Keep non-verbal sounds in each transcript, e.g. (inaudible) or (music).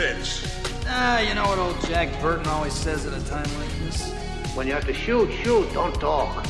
bitch. Ah, you know what old Jack Burton always says at a time like this? When you have to shoot, shoot, don't talk.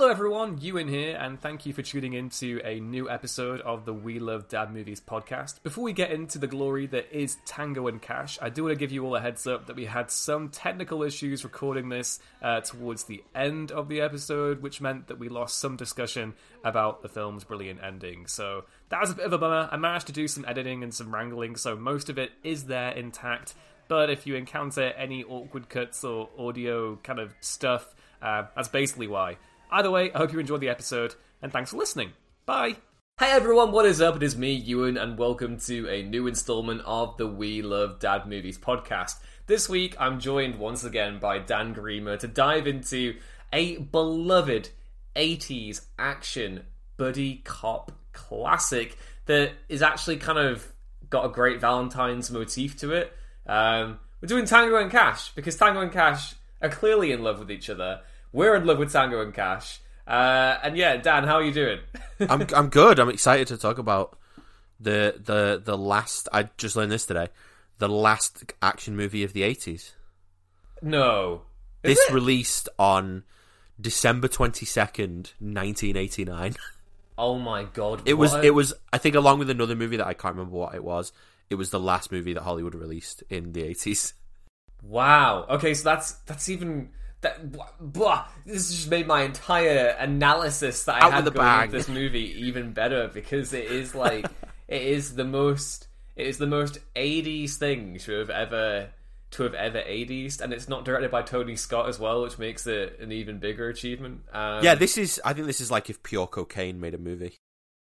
Hello, everyone. Ewan here, and thank you for tuning in to a new episode of the We Love Dad Movies podcast. Before we get into the glory that is Tango and Cash, I do want to give you all a heads up that we had some technical issues recording this uh, towards the end of the episode, which meant that we lost some discussion about the film's brilliant ending. So that was a bit of a bummer. I managed to do some editing and some wrangling, so most of it is there intact. But if you encounter any awkward cuts or audio kind of stuff, uh, that's basically why. Either way, I hope you enjoyed the episode, and thanks for listening. Bye! Hey everyone, what is up? It is me, Ewan, and welcome to a new installment of the We Love Dad Movies podcast. This week, I'm joined once again by Dan Grima to dive into a beloved 80s action buddy cop classic that is actually kind of got a great Valentine's motif to it. Um, we're doing Tango and Cash because Tango and Cash are clearly in love with each other. We're in love with Tango and Cash. Uh, and yeah, Dan, how are you doing? (laughs) I'm I'm good. I'm excited to talk about the the the last. I just learned this today. The last action movie of the 80s. no. Is This it? released on December 22nd, 1989. (laughs) Oh my god. It was it was I think along with another movie that I can't remember what it was. It was the last movie that Hollywood released in the 80s. Wow. Okay, so that's that's even that. Blah, blah. This just made my entire analysis that I Out had the going this movie even better because it is like (laughs) it is the most it is the most 80s thing to have ever to have ever 80s and it's not directed by Tony Scott as well which makes it an even bigger achievement um, Yeah, this is I think this is like if Pure Cocaine made a movie.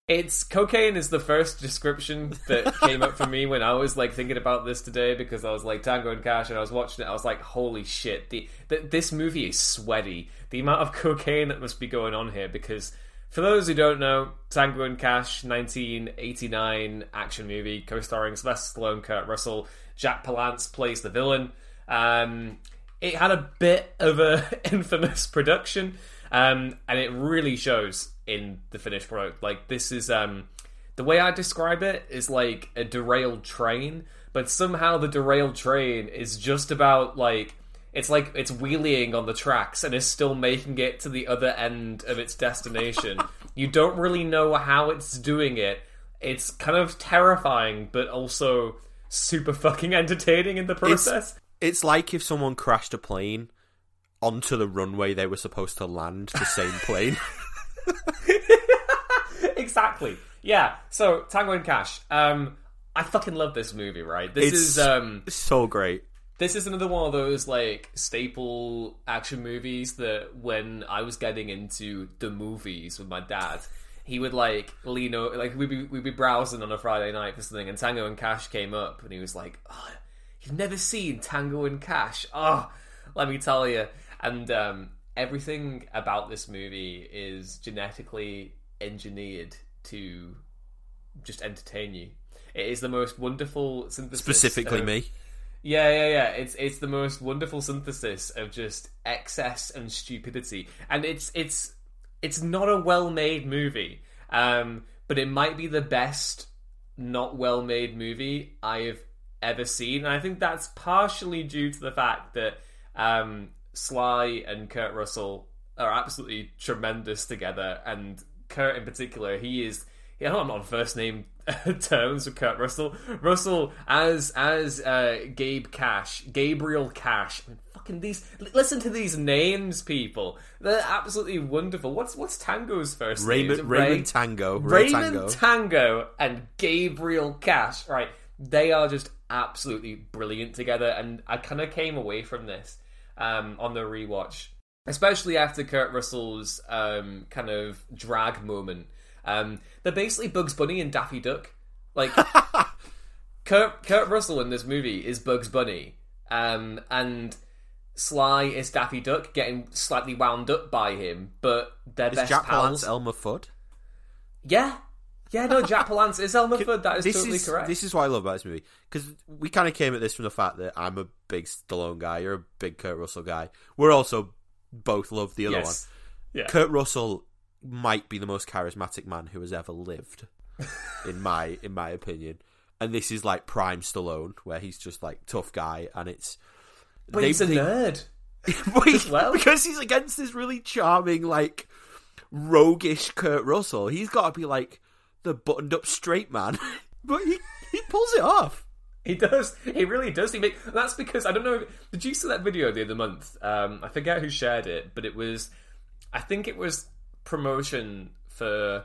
It's cocaine is the first description that came up for me when I was like thinking about this today because I was like Tango and Cash and I was watching it. I was like, holy shit! The, the this movie is sweaty. The amount of (laughs) cocaine that must be going on here because. For those who don't know, Tango and Cash, 1989 action movie, co-starring Sylvester Stallone, Kurt Russell, Jack Palance plays the villain. Um, it had a bit of a (laughs) infamous production, um, and it really shows in the finished product. Like this is um, the way I describe it is like a derailed train, but somehow the derailed train is just about like it's like it's wheeling on the tracks and is still making it to the other end of its destination. (laughs) you don't really know how it's doing it. It's kind of terrifying, but also super fucking entertaining in the process. It's like if someone crashed a plane onto the runway they were supposed to land the same plane. (laughs) (laughs) exactly. Yeah. So Tango and Cash. Um, I fucking love this movie. Right. This It's- is um, so great. this is another one of those like staple action movies that when I was getting into the movies with my dad, he would like lean over, like we'd be we'd be browsing on a Friday night for something, and Tango and Cash came up, and he was like, oh, "You've never seen Tango and Cash? Oh, let me tell you." And um, everything about this movie is genetically engineered to just entertain you. It is the most wonderful synthesis. Specifically of- me. yeah, yeah, yeah. It's it's the most wonderful synthesis of just excess and stupidity, and it's it's it's not a well-made movie, um, but it might be the best not well-made movie I have ever seen, and I think that's partially due to the fact that um, Sly and Kurt Russell are absolutely tremendous together, and Kurt in particular, he is. Yeah, I'm not on first name (laughs) terms with Kurt Russell. Russell as as uh, Gabe Cash, Gabriel Cash. I mean, fucking these. l- Listen to these names, people. They're absolutely wonderful. What's what's Tango's first name? Raymond, Ray? Tango. Ray Raymond Tango. Tango and Gabriel Cash. Right, they are just absolutely brilliant together, and I kind of came away from this um, on the rewatch, especially after Kurt Russell's um, kind of drag moment. Um, they're basically Bugs Bunny and Daffy Duck. Like (laughs) Kurt Kurt Russell in this movie is Bugs Bunny, um, and Sly is Daffy Duck, getting slightly wound up by him, but they're Is best Jack pals. Palance Elmer Fudd? Yeah, yeah, no, Jack Palance is Elmer Fudd. That is this totally is correct. this is what I love about this movie because we kind of came at this from the fact that I'm a big Stallone guy, you're a big Kurt Russell guy. We're also both love the other yes, yeah, one. Kurt Russell might be the most charismatic man who has ever lived, (laughs) in my in my opinion. And this is like prime Stallone, where he's just like tough guy, and it's But they- he's a they- nerd. (laughs) Well. because he's against this really charming, like roguish Kurt Russell. He's got to be like the buttoned up straight man, (laughs) but he he pulls it off. He does. He really does. He make that's because I don't know. Did you see that video the other month? Um, I forget who shared it, but it was. I think it was promotion for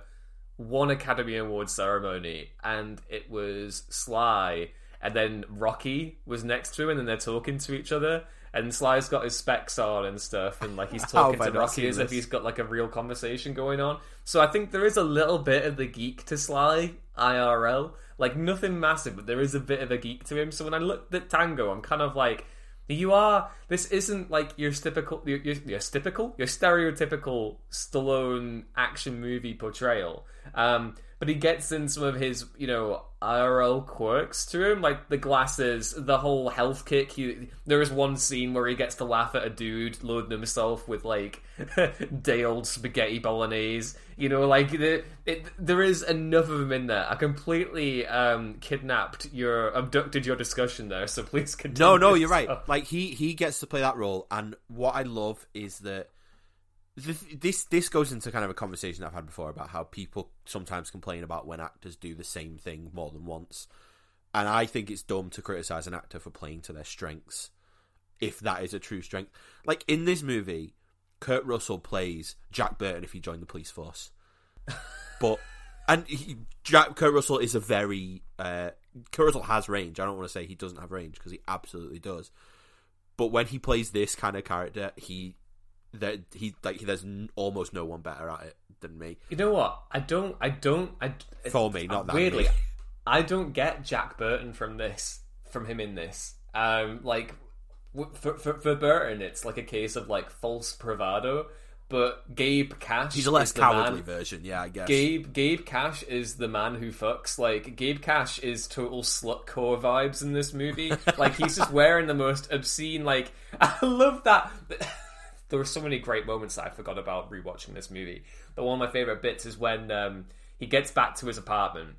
one Academy Award ceremony, and it was Sly, and then Rocky was next to him, and then they're talking to each other. And Sly's got his specs on and stuff, and like he's (laughs) talking to Rocky as if he's got like a real conversation going on. So I think there is a little bit of the geek to Sly IRL, like nothing massive, but there is a bit of a geek to him. So when I looked at Tango, I'm kind of like, you are. This isn't like your typical, your, your, your typical, your stereotypical Stallone action movie portrayal. Um, but he gets in some of his, you know, IRL quirks to him, like the glasses, the whole health kick. He, there is one scene where he gets to laugh at a dude loading himself with like (laughs) day old spaghetti bolognese. You know, like the, it, there is enough of him in there. I completely um, kidnapped your, abducted your discussion there. So please continue. No, no, you're right. (laughs) Like he he gets to play that role, and what I love is that th- this this goes into kind of a conversation I've had before about how people sometimes complain about when actors do the same thing more than once, and I think it's dumb to criticize an actor for playing to their strengths if that is a true strength. Like in this movie, Kurt Russell plays Jack Burton if he joined the police force, but and he, Jack Kurt Russell is a very uh, Kurt Russell has range. I don't want to say he doesn't have range because he absolutely does. But when he plays this kind of character, he that he like there's n- almost no one better at it than me. You know what? I don't. I don't. I For me, not that weirdly. me. I don't get Jack Burton from this. From him in this. Um, like for, for for Burton, it's like a case of like false bravado. But Gabe Cash, He's a less is the cowardly man- version, yeah, I guess. Gabe Gabe Cash is the man who fucks. Like Gabe Cash is total slut core vibes in this movie. (laughs) like he's just wearing the most obscene. Like (laughs) I love that. There were so many great moments that I forgot about rewatching this movie. But one of my favorite bits is when um, he gets back to his apartment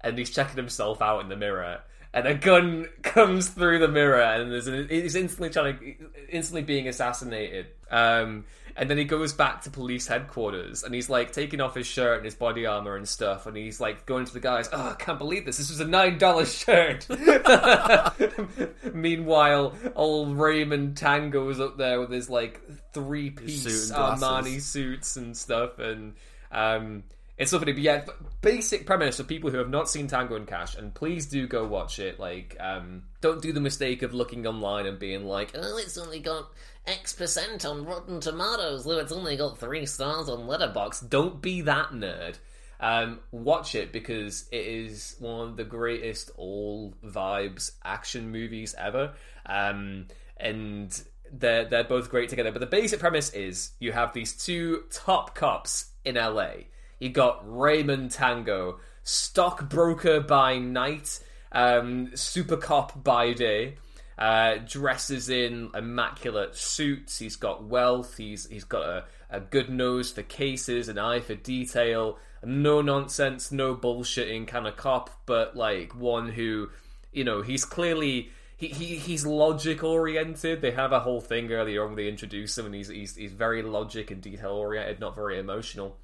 and he's checking himself out in the mirror. And a gun (laughs) comes through the mirror, and there's an, he's instantly trying to, instantly being assassinated. Um, and then he goes back to police headquarters, and he's like taking off his shirt and his body armor and stuff, and he's like going to the guys, "Oh, I can't believe this! This was a nine dollar shirt." (laughs) Meanwhile, old Raymond Tango's up there with his like three piece suit. Armani suits and stuff, and um, it's so funny. But yeah, basic premise for people who have not seen Tango and Cash, and please do go watch it. Like, um, don't do the mistake of looking online and being like, "Oh, it's only got X percent on Rotten Tomatoes. Though it's only got three stars on Letterboxd." Don't be that nerd. Um, watch it because it is one of the greatest all vibes action movies ever. Um, and they're they're both great together. But the basic premise is you have these two top cops in LA. You got Raymond Tango, stockbroker by night, um, super cop by day. Uh, dresses in immaculate suits. He's got wealth. He's he's got a, a good nose for cases, an eye for detail. No nonsense, no bullshitting kind of cop, but like one who, you know, he's clearly he, he he's logic oriented. They have a whole thing earlier on where they introduce him, and he's he's he's very logic and detail oriented, not very emotional.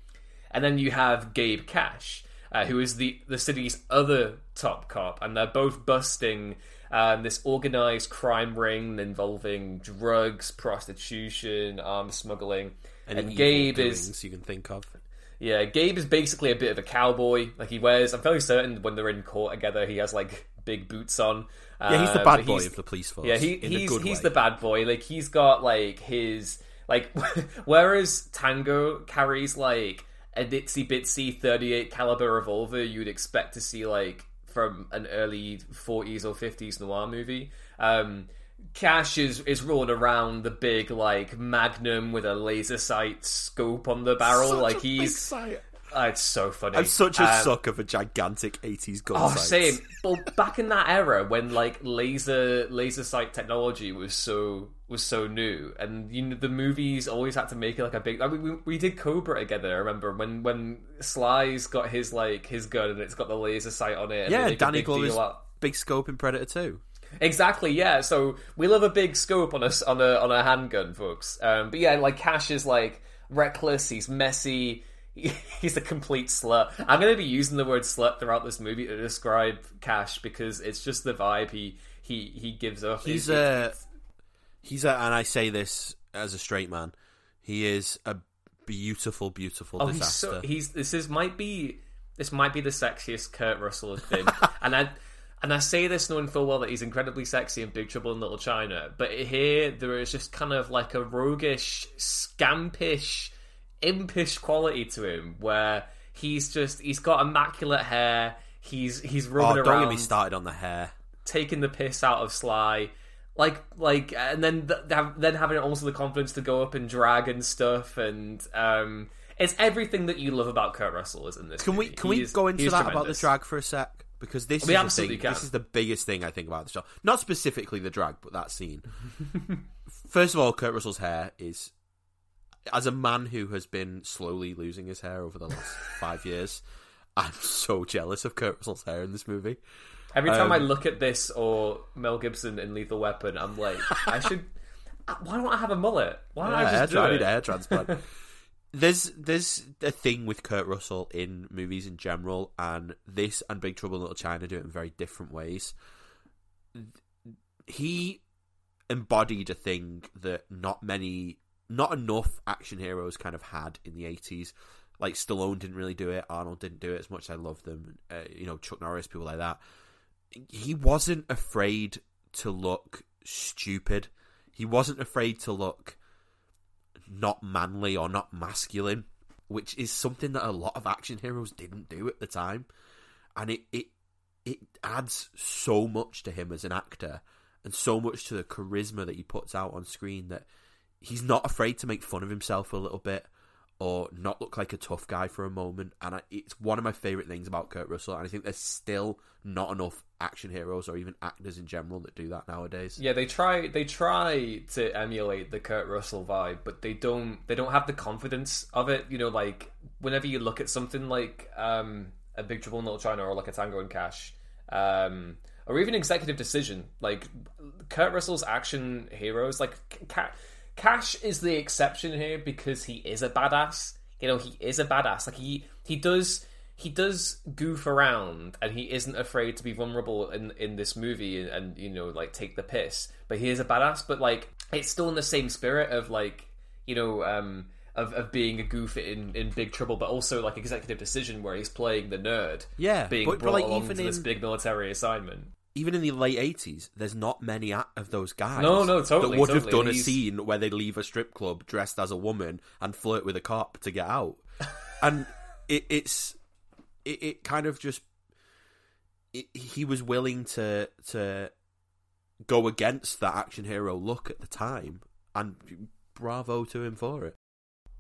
And then you have Gabe Cash, uh, who is the the city's other top cop, and they're both busting um, this organized crime ring involving drugs, prostitution, arms smuggling. Any and Gabe is you can think of. yeah, Gabe is basically a bit of a cowboy. Like he wears, I'm fairly certain when they're in court together, he has like big boots on. Yeah, he's the Uh, bad boy of the police force. yeah, he, in he's he's way. the bad boy. Like he's got like his like (laughs) whereas Tango carries like a ditsy bitsy 38 caliber revolver you'd expect to see like from an early 40s or 50s noir movie. Um Cash is is rolling around the big like Magnum with a laser sight scope on the barrel. Such like a big he's sight. oh, it's so funny. I'm such a Um, sucker for gigantic 80s gun Oh, sights. same. Well, back in that era when like laser laser sight technology was so was so new, and you know the movies always had to make it like a big. I mean, we, we did Cobra together. I remember when when Sly's got his like his gun and it's got the laser sight on it. And Yeah, Danny big Glover's out- big scope in Predator 2. Exactly, yeah. So we love a big scope on us on a on a handgun, folks. Um, but yeah, like Cash is like reckless. He's messy. (laughs) He's a complete slut. I'm going to be using the word slut throughout this movie to describe Cash because it's just the vibe he he he gives off. He's a it's- he's a, and I say this as a straight man. He is a beautiful, beautiful Oh, he's disaster. so he's this is might be this might be the sexiest Kurt Russell has been, (laughs) and I and I say this knowing full well that he's incredibly sexy in Big Trouble in Little China, but here there is just kind of like a roguish, scampish, impish quality to him where he's just he's got immaculate hair. He's he's oh, rubbing don't around, get me started on the hair. taking the piss out of Sly, like like, and then th- have, then having also the confidence to go up and drag and stuff, and um, it's everything that you love about Kurt Russell is in this. Can we can He we is- go into that about the drag for a sec? Because this We is the thing, can. this is the biggest thing I think about the show. Not specifically the drag, but that scene. (laughs) First of all, Kurt Russell's hair is as a man who has been slowly losing his hair over the last (laughs) five years. I'm so jealous of Kurt Russell's hair in this movie. Every time I Um, look at this or Mel Gibson in Lethal Weapon, I'm like, I (laughs) should. Why don't I have a mullet? Why don't I Yeah, hair, just do I need a hair transplant. (laughs) there's there's a thing with Kurt Russell in movies in general, and this and Big Trouble in Little China do it in very different ways. He embodied a thing that not many, not enough action heroes kind of had in the eighties. Like Stallone didn't really do it, Arnold didn't do it as much as I love them. Uh, you know, Chuck Norris, people like that. He wasn't afraid to look stupid. He wasn't afraid to look not manly or not masculine, which is something that a lot of action heroes didn't do at the time. And it it it adds so much to him as an actor and so much to the charisma that he puts out on screen that he's not afraid to make fun of himself a little bit or not look like a tough guy for a moment. And I, it's one of my favorite things about Kurt Russell. And I think there's still not enough action heroes or even actors in general that do that nowadays. Yeah, they try they try to emulate the Kurt Russell vibe, but they don't they don't have the confidence of it. You know, like whenever you look at something like um, a Big Trouble in Little China or like a Tango and Cash, um, or even Executive Decision, like Kurt Russell's action heroes, like Ca- Cash is the exception here because he is a badass. You know, he is a badass. Like he he does he does goof around and he isn't afraid to be vulnerable in in this movie and, and you know like take the piss but he is a badass but like it's still in the same spirit of like you know um of, of being a goof in, in big trouble but also like executive decision where he's playing the nerd Yeah, being but- but, brought like, along even to this big military assignment even in the late eighties, there's not many of those guys. No, no, totally, That would have totally. done a scene where they leave a strip club dressed as a woman and flirt with a cop to get out, (laughs) and it, it's it, it kind of just it, he was willing to to go against that action hero look at the time, and bravo to him for it.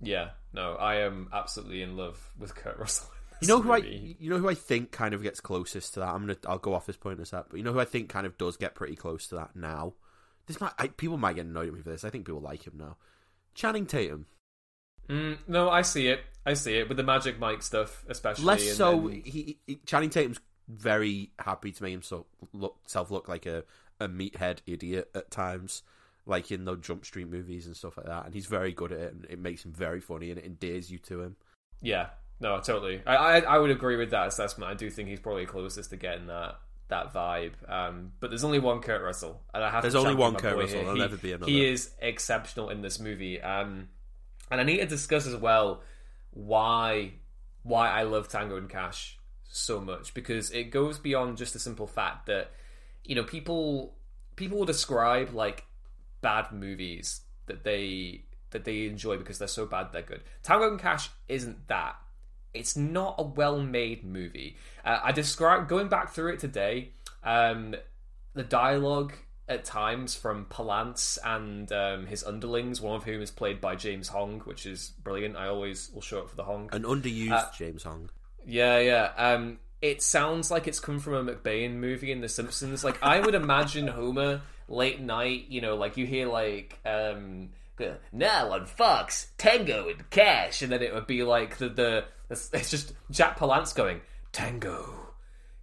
yeah no i am absolutely in love with kurt russell You know who I, you know who I think kind of gets closest to that. I'm gonna, I'll go off this point in a sec, but you know who I think kind of does get pretty close to that now. This might, I, people might get annoyed at me for this. I think people like him now. Channing Tatum, Mm, no i see it i see it with the magic mike stuff especially less so. He, he, Channing Tatum's very happy to make himself look, self look like a, a meathead idiot at times, like in the Jump Street movies and stuff like that. And he's very good at it, and it makes him very funny, and it endears you to him. Yeah, no, totally. I, I I would agree with that assessment. I do think he's probably closest to getting that that vibe. Um, but there's only one Kurt Russell, and I have There's to only one Kurt Russell, here. there'll He- never be another. He is exceptional in this movie. Um, and I need to discuss as well why why I love Tango and Cash so much because it goes beyond just the simple fact that you know people people will describe like bad movies that they that they enjoy because they're so bad they're good. Tango and Cash isn't that. It's not a well-made movie. Uh, I describe going back through it today. Um, the dialogue at times from Palance and um, his underlings, one of whom is played by James Hong, which is brilliant. I always will show up for the Hong. An underused Uh, James Hong. Yeah, yeah. Um, it sounds like it's come from a McBain movie in The Simpsons. Like I would imagine Homer late night, you know, like you hear like um now on Fox, Tango and Cash, and then it would be like the the it's, it's just Jack Palance going Tango,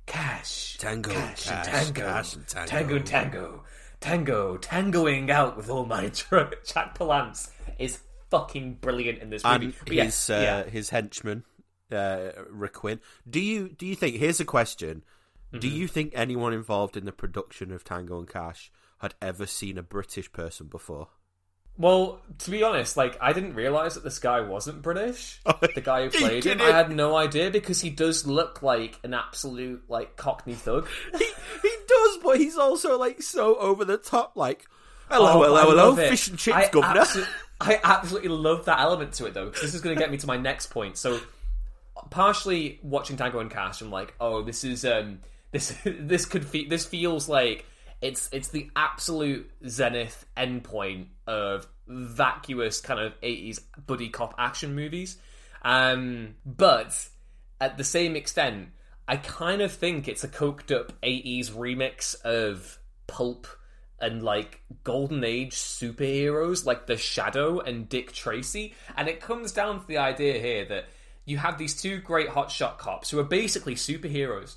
Cash, Tango, Cash, and Tango, Cash and Tango. Tango, and Tango, Tango, tangoing out with all my (laughs) tr- Jack Palance is fucking brilliant in this movie. and But yeah, his uh, yeah. his henchman, uh, Rick Quinn. Do you do you think? Here's a question: Mm-hmm. Do you think anyone involved in the production of Tango and Cash had ever seen a British person before? Well, to be honest, like I didn't realize that this guy wasn't British. (laughs) the guy who played him, I had no idea because he does look like an absolute like Cockney thug. (laughs) he he does, but he's also like so over the top. Like, hello, Oh, hello, I hello, it. fish and chips, I governor. abso- I absolutely love that element to it though, because this is going to get me to my next point. So, partially watching Tango and Cash, I'm like, oh, this is um, this (laughs) this could fe- this feels like it's it's the absolute zenith endpoint of vacuous kind of 80s buddy cop action movies. Um, but at the same extent, I kind of think it's a coked up 80s remix of Pulp and like golden age superheroes like The Shadow and Dick Tracy. And it comes down to the idea here that you have these two great hotshot cops who are basically superheroes.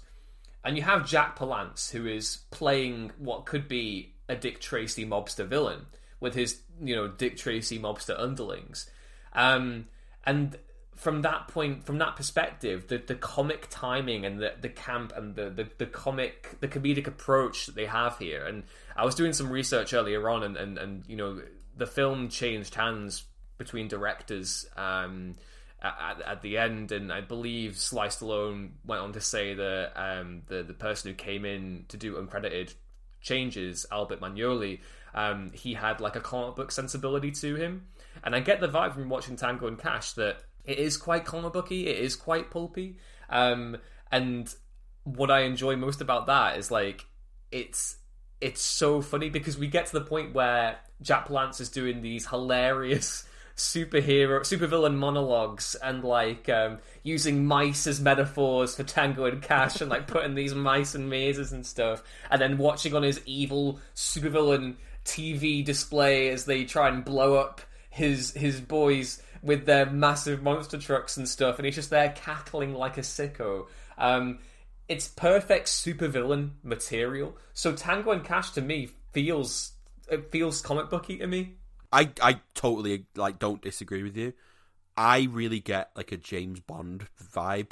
And you have Jack Palance, who is playing what could be a Dick Tracy mobster villain with his, you know, Dick Tracy mobster underlings. Um, and from that point, from that perspective, the, the comic timing and the, the camp and the, the, the comic, the comedic approach that they have here. And I was doing some research earlier on, and, and, and you know, the film changed hands between directors. Um, at, at the end, and I believe Sly Stallone went on to say that um, the the person who came in to do uncredited changes, Albert Magnoli, um, he had like a comic book sensibility to him, and I get the vibe from watching Tango and Cash that it is quite comic booky, it is quite pulpy, um, and what I enjoy most about that is like it's it's so funny because we get to the point where Jack Palance is doing these hilarious superhero supervillain monologues and like um, using mice as metaphors for Tango and Cash and like putting these mice in mazes and stuff and then watching on his evil supervillain TV display as they try and blow up his his boys with their massive monster trucks and stuff and he's just there cackling like a sicko. Um, it's perfect supervillain material. So Tango and Cash to me feels it feels comic booky to me I I totally like don't disagree with you. I really get like a James Bond vibe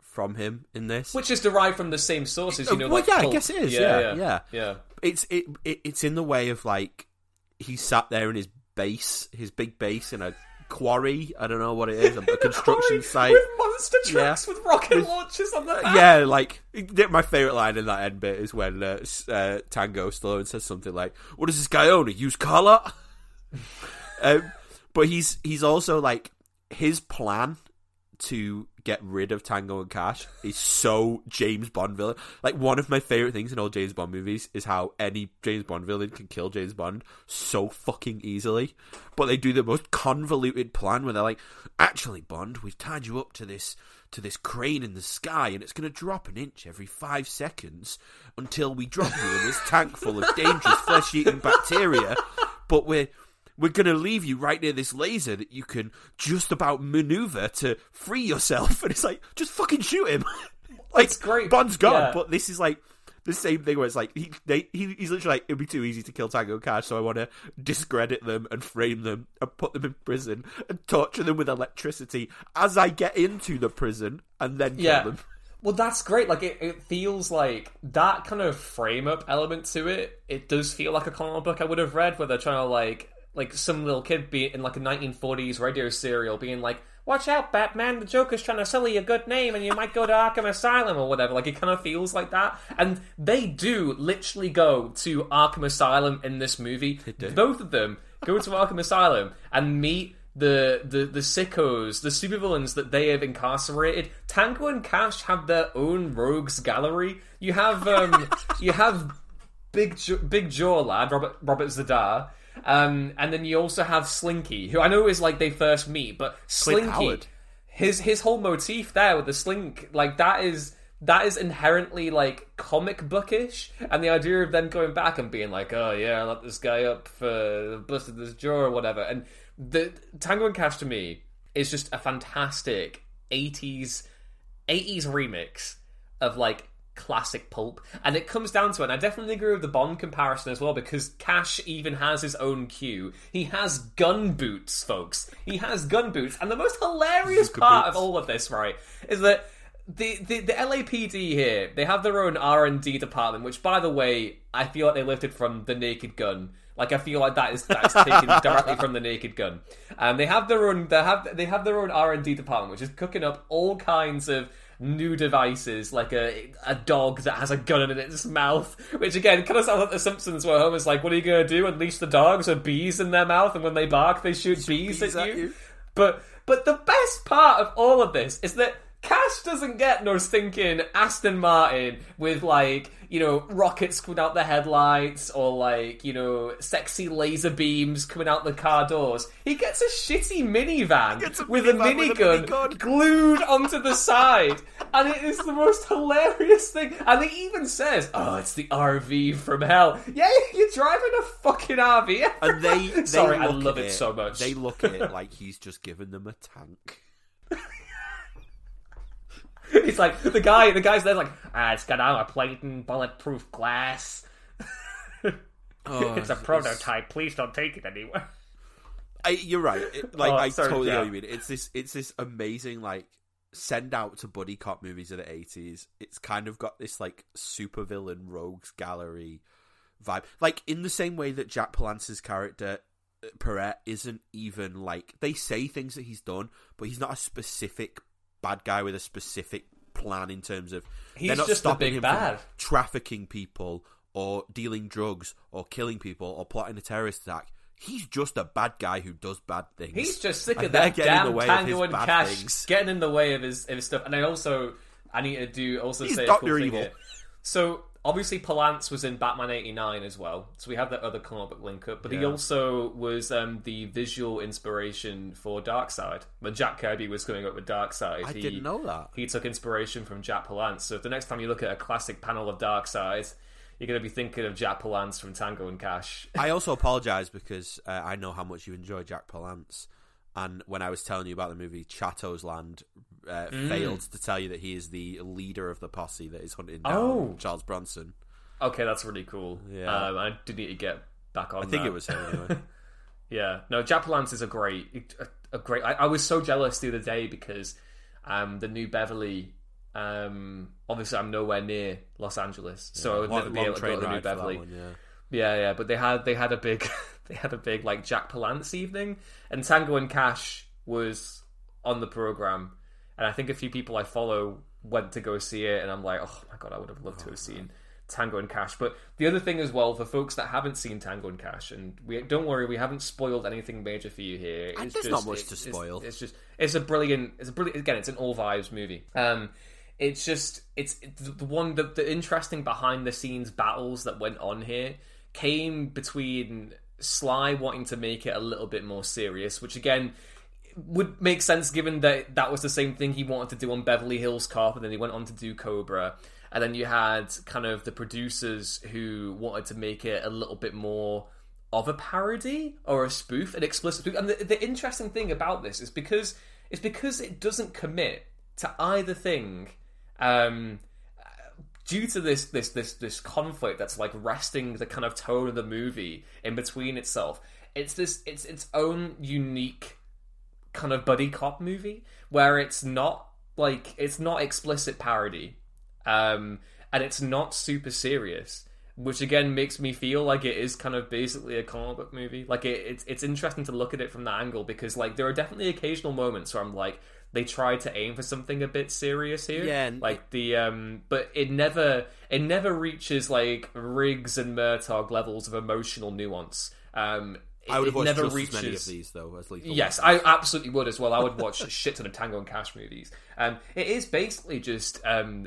from him in this. which is derived from the same sources, you know. well, like yeah, I guess it is. Yeah, yeah. yeah, yeah. It's it, it it's in the way of like he sat there in his base, his big base in a quarry. I don't know what it is, a, (laughs) construction site. with monster trucks Yeah. with rocket launchers on the back. yeah, like my favorite line in that end bit is when uh, uh, Tango Stallone says something like, "What does this guy own? A used car lot?" (laughs) um, but he's he's also like his plan to get rid of Tango and Cash is so James Bond villain. Like one of my favorite things in all James Bond movies is how any James Bond villain can kill James Bond so fucking easily. But they do the most convoluted plan where they're like, "Actually, Bond, we've tied you up to this to this crane in the sky, and it's going to drop an inch every five seconds until we drop you in this tank full of dangerous flesh-eating bacteria. But we're we're going to leave you right near this laser that you can just about maneuver to free yourself. (laughs) And it's like, just fucking shoot him. (laughs) like, It's great. Bond's gone, Yeah. but this is like the same thing where it's like, he, they, he, he's literally like, it'd be too easy to kill Tango Cash, so I want to discredit them and frame them and put them in prison and torture them with electricity as I get into the prison and then kill Yeah. them. (laughs) Well, that's great. Like, it, it feels like that kind of frame up element to it. It does feel like a comic book I would have read, where they're trying to like, like some little kid be in like a 1940s radio serial, being like, "Watch out, Batman! The Joker's trying to sell you a good name, and you might go to Arkham Asylum or whatever." Like, it kind of feels like that, and they do literally go to Arkham Asylum in this movie. Both of them go to Arkham Asylum and meet the the the sickos, the supervillains that they have incarcerated. Tango and Cash have their own rogues gallery. You have um (laughs) you have big Jaw- big jaw lad Robert Robert Z'Dar. Um, and then you also have Slinky, who I know is like they first meet, but Slinky, his his whole motif there with the slink, like that is that is inherently like comic bookish, and the idea of them going back and being like, "Oh yeah, I let this guy up for busted this jaw or whatever," and the Tango and Cash to me is just a fantastic '80s '80s remix of like classic pulp, and it comes down to it. And I definitely agree with the Bond comparison as well because Cash even has his own cue. He has gun boots, folks. He has gun boots, and the most hilarious part boots. of all of this, right, is that the, the the LAPD here they have their own R and D department, which by the way I feel like they lifted from the Naked Gun. Like I feel like that is that is taken directly from the Naked Gun. Um, they have their own they have they have their own R and D department, which is cooking up all kinds of new devices, like a a dog that has a gun in its mouth, which again kind of sounds like The Simpsons, where Homer's like, "What are you gonna do? Unleash the dogs with bees in their mouth, and when they bark, they shoot bees, bees at, at you. you. But but the best part of all of this is that Cash doesn't get no stinking Aston Martin with like you know rockets coming out the headlights or like you know sexy laser beams coming out the car doors. He gets a shitty minivan a with a minivan with a minigun glued (laughs) onto the side, and it is the most hilarious thing. And he even says, "Oh, it's the RV from hell." Yeah, you're driving a fucking RV. And they, they Sorry, I love at it so much. They look at it like he's just given them a tank. It's like the guy. The guy's there, like, ah, it's got armor plating, bulletproof glass. (laughs) Oh, It's a prototype. Please don't take it anywhere. I, you're right. It- like Oh, I sorry, totally know what you mean. It's this. It's this amazing like send out to buddy cop movies of the eighties. It's kind of got this like supervillain rogues gallery vibe. Like in the same way that Jack Palance's character uh, Perret isn't even like they say things that he's done, but he's not a specific bad guy with a specific plan in terms of He's they're not just stopping big him bad. from trafficking people or dealing drugs or killing people or plotting a terrorist attack. He's just a bad guy who does bad things. He's just sick And of they're that getting in the damn way of Tango his and bad Cash things. getting in the way of his of his stuff. And I also I need to do also He's say a Dr. cool thing Evil. here. So obviously Palance was in Batman eighty nine as well. So we have that other comic book link up. But he also was um, the visual inspiration for Darkseid. When Jack Kirby was coming up with Darkseid, I he, didn't know that. he took inspiration from Jack Palance. So if the next time you look at a classic panel of Darkseid, you're going to be thinking of Jack Palance from Tango and Cash. I also apologise because uh, I know how much you enjoy Jack Palance, and when I was telling you about the movie Chatto's Land, uh, Mm. failed to tell you that he is the leader of the posse that is hunting down Oh. Charles Bronson. Okay, that's really cool. Yeah. Um, I did need to get back on I think that. it was him anyway. (laughs) Yeah, no, Jack Palance is a great, a, a great. I, I was so jealous the other day because um, the new Beverly. Um, obviously, I'm nowhere near Los Angeles, so I would Long- never be able to go to the new ride for that Beverly. one, yeah. Yeah, yeah, but they had they had a big (laughs) they had a big like Jack Palance evening, and Tango and Cash was on the program, and I think a few people I follow went to go see it, and I'm like, oh my god, I would have loved to have seen Tango and Cash. But the other thing as well for folks that haven't seen Tango and Cash, and we don't worry, we haven't spoiled anything major for you here. It's there's just- not much it- to it's- spoil. It's, just it's a brilliant, it's a brilliant. Again, it's an all vibes movie. Um, it's just it's, it's the one the, the interesting behind the scenes battles that went on here came between Sly wanting to make it a little bit more serious, which again would make sense given that that was the same thing he wanted to do on Beverly Hills Cop, and then he went on to do Cobra. And then you had kind of the producers who wanted to make it a little bit more of a parody or a spoof, an explicit spoof. And the, the interesting thing about this is because it's because it doesn't commit to either thing. Um, due to this this this this conflict that's like resting the kind of tone of the movie in between itself it's this it's its own unique kind of buddy cop movie where it's not like it's not explicit parody um and it's not super serious which again makes me feel like it is kind of basically a comic book movie. Like it, it's it's interesting to look at it from that angle because like there are definitely occasional moments where I'm like they tried to aim for something a bit serious here. Yeah, like the um but it never it never reaches like Riggs and Murtaugh levels of emotional nuance. Um I would have watched never just reaches as many of these though as Lethal. Yes. I absolutely would as well. I would watch a shit ton of Tango and Cash movies. Um, it is basically just um,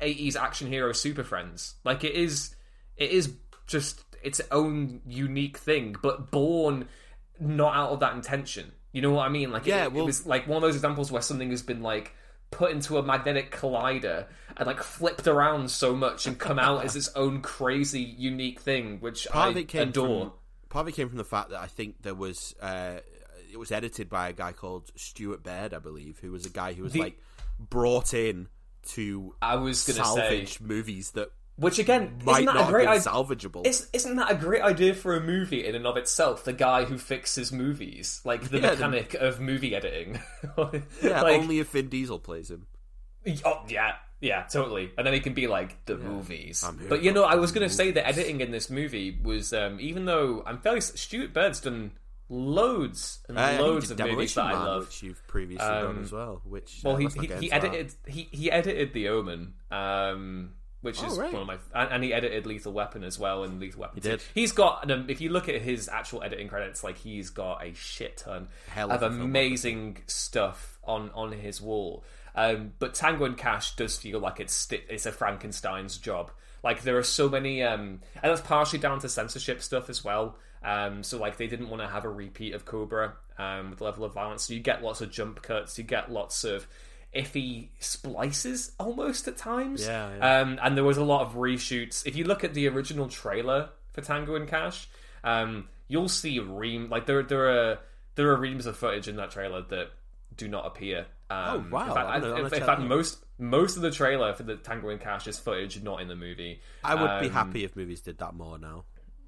eighties action hero super friends. Like it is, it is just its own unique thing, but born not out of that intention. You know what I mean? Like, Yeah, it, well- it was like one of those examples where something has been like put into a magnetic collider and like flipped around so much and come out as its own crazy unique thing, which part I of it came adore. from part of it came from the fact that I think there was uh, it was edited by a guy called Stuart Baird, I believe, who was a guy who was The- like brought in to I was gonna salvage say, movies that which again might isn't that not a great idea? salvageable. Is, isn't that a great idea for a movie in and of itself? The guy who fixes movies, like the (laughs) Yeah, the- mechanic of movie editing. (laughs) yeah, Like- only if Vin Diesel plays him. Oh yeah, yeah, totally. And then he can be like the movies. But you know, I was going to say the editing in this movie was, um, even though I'm fairly Stuart Baird's done loads and Uh, loads of movies Demolition that I Man, love. which you've previously done Um, as well. Which Well, uh, he let's not he, get he into that. edited he, he edited The Omen, um, which is Oh, right. one of my and, and he edited Lethal Weapon as well. And Lethal Weapon, He 2. did. He's got um, if you look at his actual editing credits, like he's got a shit ton Hell of of a filmography. amazing stuff on on his wall. Um, but Tango and Cash does feel like it's sti- it's a Frankenstein's job. Like there are so many, um, and that's partially down to censorship stuff as well. Um, so like they didn't want to have a repeat of Cobra um, with the level of violence. So you get lots of jump cuts, you get lots of iffy splices almost at times. Yeah, yeah. Um, and there was a lot of reshoots. If you look at the original trailer for Tango and Cash, um, you'll see ream like there there are there are reams of footage in that trailer that do not appear. Um, Oh, wow. In fact, I'm in- gonna in check fact most most of the trailer for the Tango and Cash is footage not in the movie. I would be Um, happy if movies did that more now.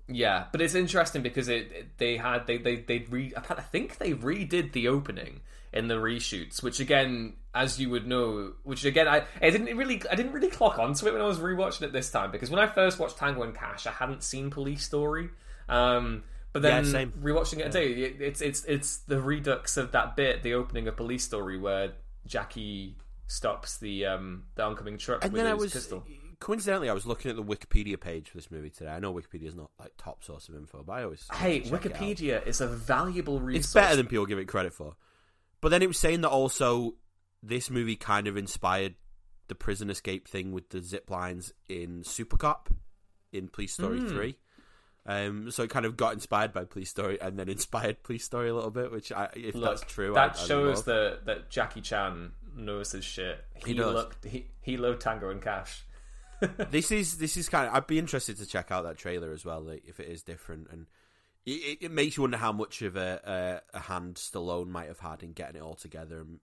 yeah, but it's interesting because it, it- they had they they they re I I think they redid the opening in the reshoots, which again, as you would know, which again I I didn't really I didn't really clock onto it when I was rewatching it this time because when I first watched Tango and Cash, I hadn't seen Police Story. Um, but then Yeah, same. rewatching it today, it, it's it's it's the redux of that bit, the opening of Police Story, where Jackie stops the um the oncoming truck And with then I was pistol. coincidentally I was looking at the Wikipedia page for this movie today. I know Wikipedia is not like top source of info, but I always Hey, check it out. Wikipedia is a valuable resource. It's better than people give it credit for. But then it was saying that also this movie kind of inspired the prison escape thing with the zip lines in Super Cop in Police Story Hmm. 3. Um, so it kind of got inspired by Police Story and then (laughs) inspired Police Story a little bit, which I, if Look, that's true, that I, I shows that that Jackie Chan knows his shit. He, He does. looked he he loved Tango and Cash. (laughs) this is this is kind of. I'd be interested to check out that trailer as well, like, if it is different, and it, it makes you wonder how much of a, a a hand Stallone might have had in getting it all together and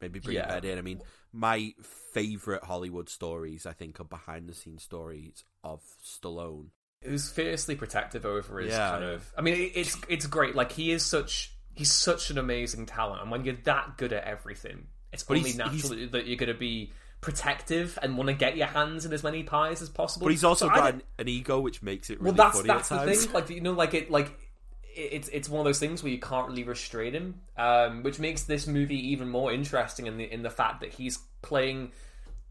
maybe bringing Yeah. that in. I mean, my favorite Hollywood stories, I think, are behind the scenes stories of Stallone. Was fiercely protective over his Yeah, kind of. I mean, it's it's great. Like he is such he's such an amazing talent, and when you're that good at everything, it's But only he's- natural that you're going to be protective and want to get your hands in as many pies as possible. But he's also So got an, an ego which makes it well really that's funny that's at the times. thing like you know like it like it- it's it's one of those things where you can't really restrain him um which makes this movie even more interesting in the in the fact that he's playing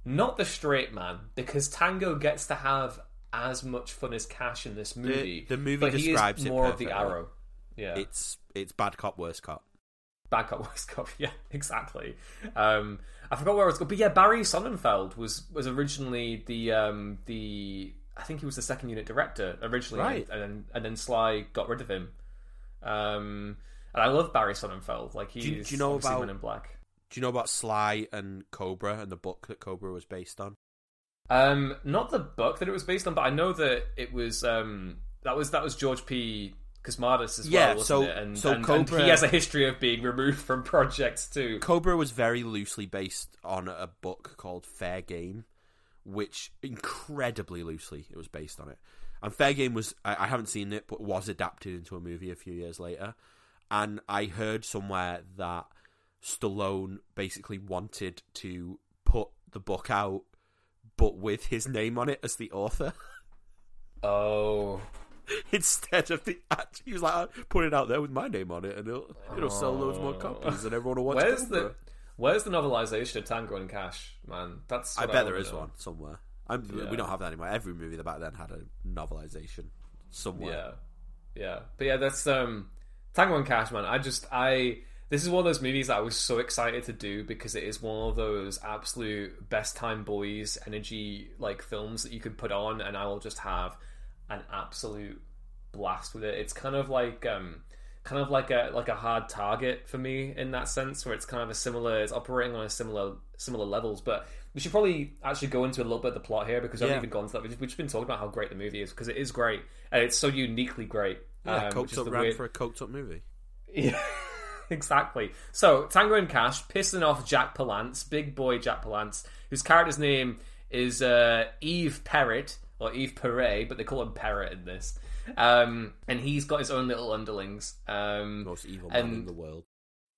not the straight man because tango gets to have as much fun as cash in this movie the movie but he describes is it more of the arrow. Yeah. It's it's bad cop, worst cop. bad cop (laughs) worst cop yeah exactly. Um i forgot where i was going but yeah barry sonnenfeld was was originally the um the i think he was the second unit director originally Right. and, then and then sly got rid of him. Um and i love barry sonnenfeld. Like he's you- do you know about- Men in black. Do you know about Sly and Cobra and the book that Cobra was based on? Um not the book that it was based on but i know that it was um that was that was george p Cosmatos as Yeah, well, wasn't so- it? And, so and, and he has a history of being removed from (laughs) projects too. Cobra was very loosely based on a book called Fair Game, which incredibly loosely it was based on it. And Fair Game was I, I haven't seen it, but was adapted into a movie a few years later. And I heard somewhere that Stallone basically wanted to put the book out, but with his name on it as the author. Oh, (laughs) Instead of the act, he was like, "I'll "Put it out there with my name on it, and it'll it'll sell loads more copies, and everyone will watch." Where's Cobra." the Where's the novelization of Tango and Cash, man? That's I bet wanna there is know. one somewhere. I'm, Yeah. We don't have that anymore. Every movie that back then had a novelization somewhere. Yeah, yeah, but yeah, that's um Tango and Cash, man. I just I this is one of those movies that I was so excited to do because it is one of those absolute best time boys energy like films that you could put on, and I will just have an absolute blast with it. It's kind of like um kind of like a like a hard target for me in that sense, where it's kind of a similar, it's operating on a similar similar levels. But we should probably actually go into a little bit of the plot here because we haven't Yeah. even gone to that. We've just, we've just been talking about how great the movie is because it is great and it's so uniquely great. Yeah, um, coked up weird- for a coked up movie. (laughs) yeah, (laughs) exactly. So Tango and Cash pissing off Jack Palance, big boy Jack Palance, whose character's name is uh, Yves Perrott or Yves Perret, but they call him Perrot in this. Um, and he's got his own little underlings. Um, Most evil man in the world.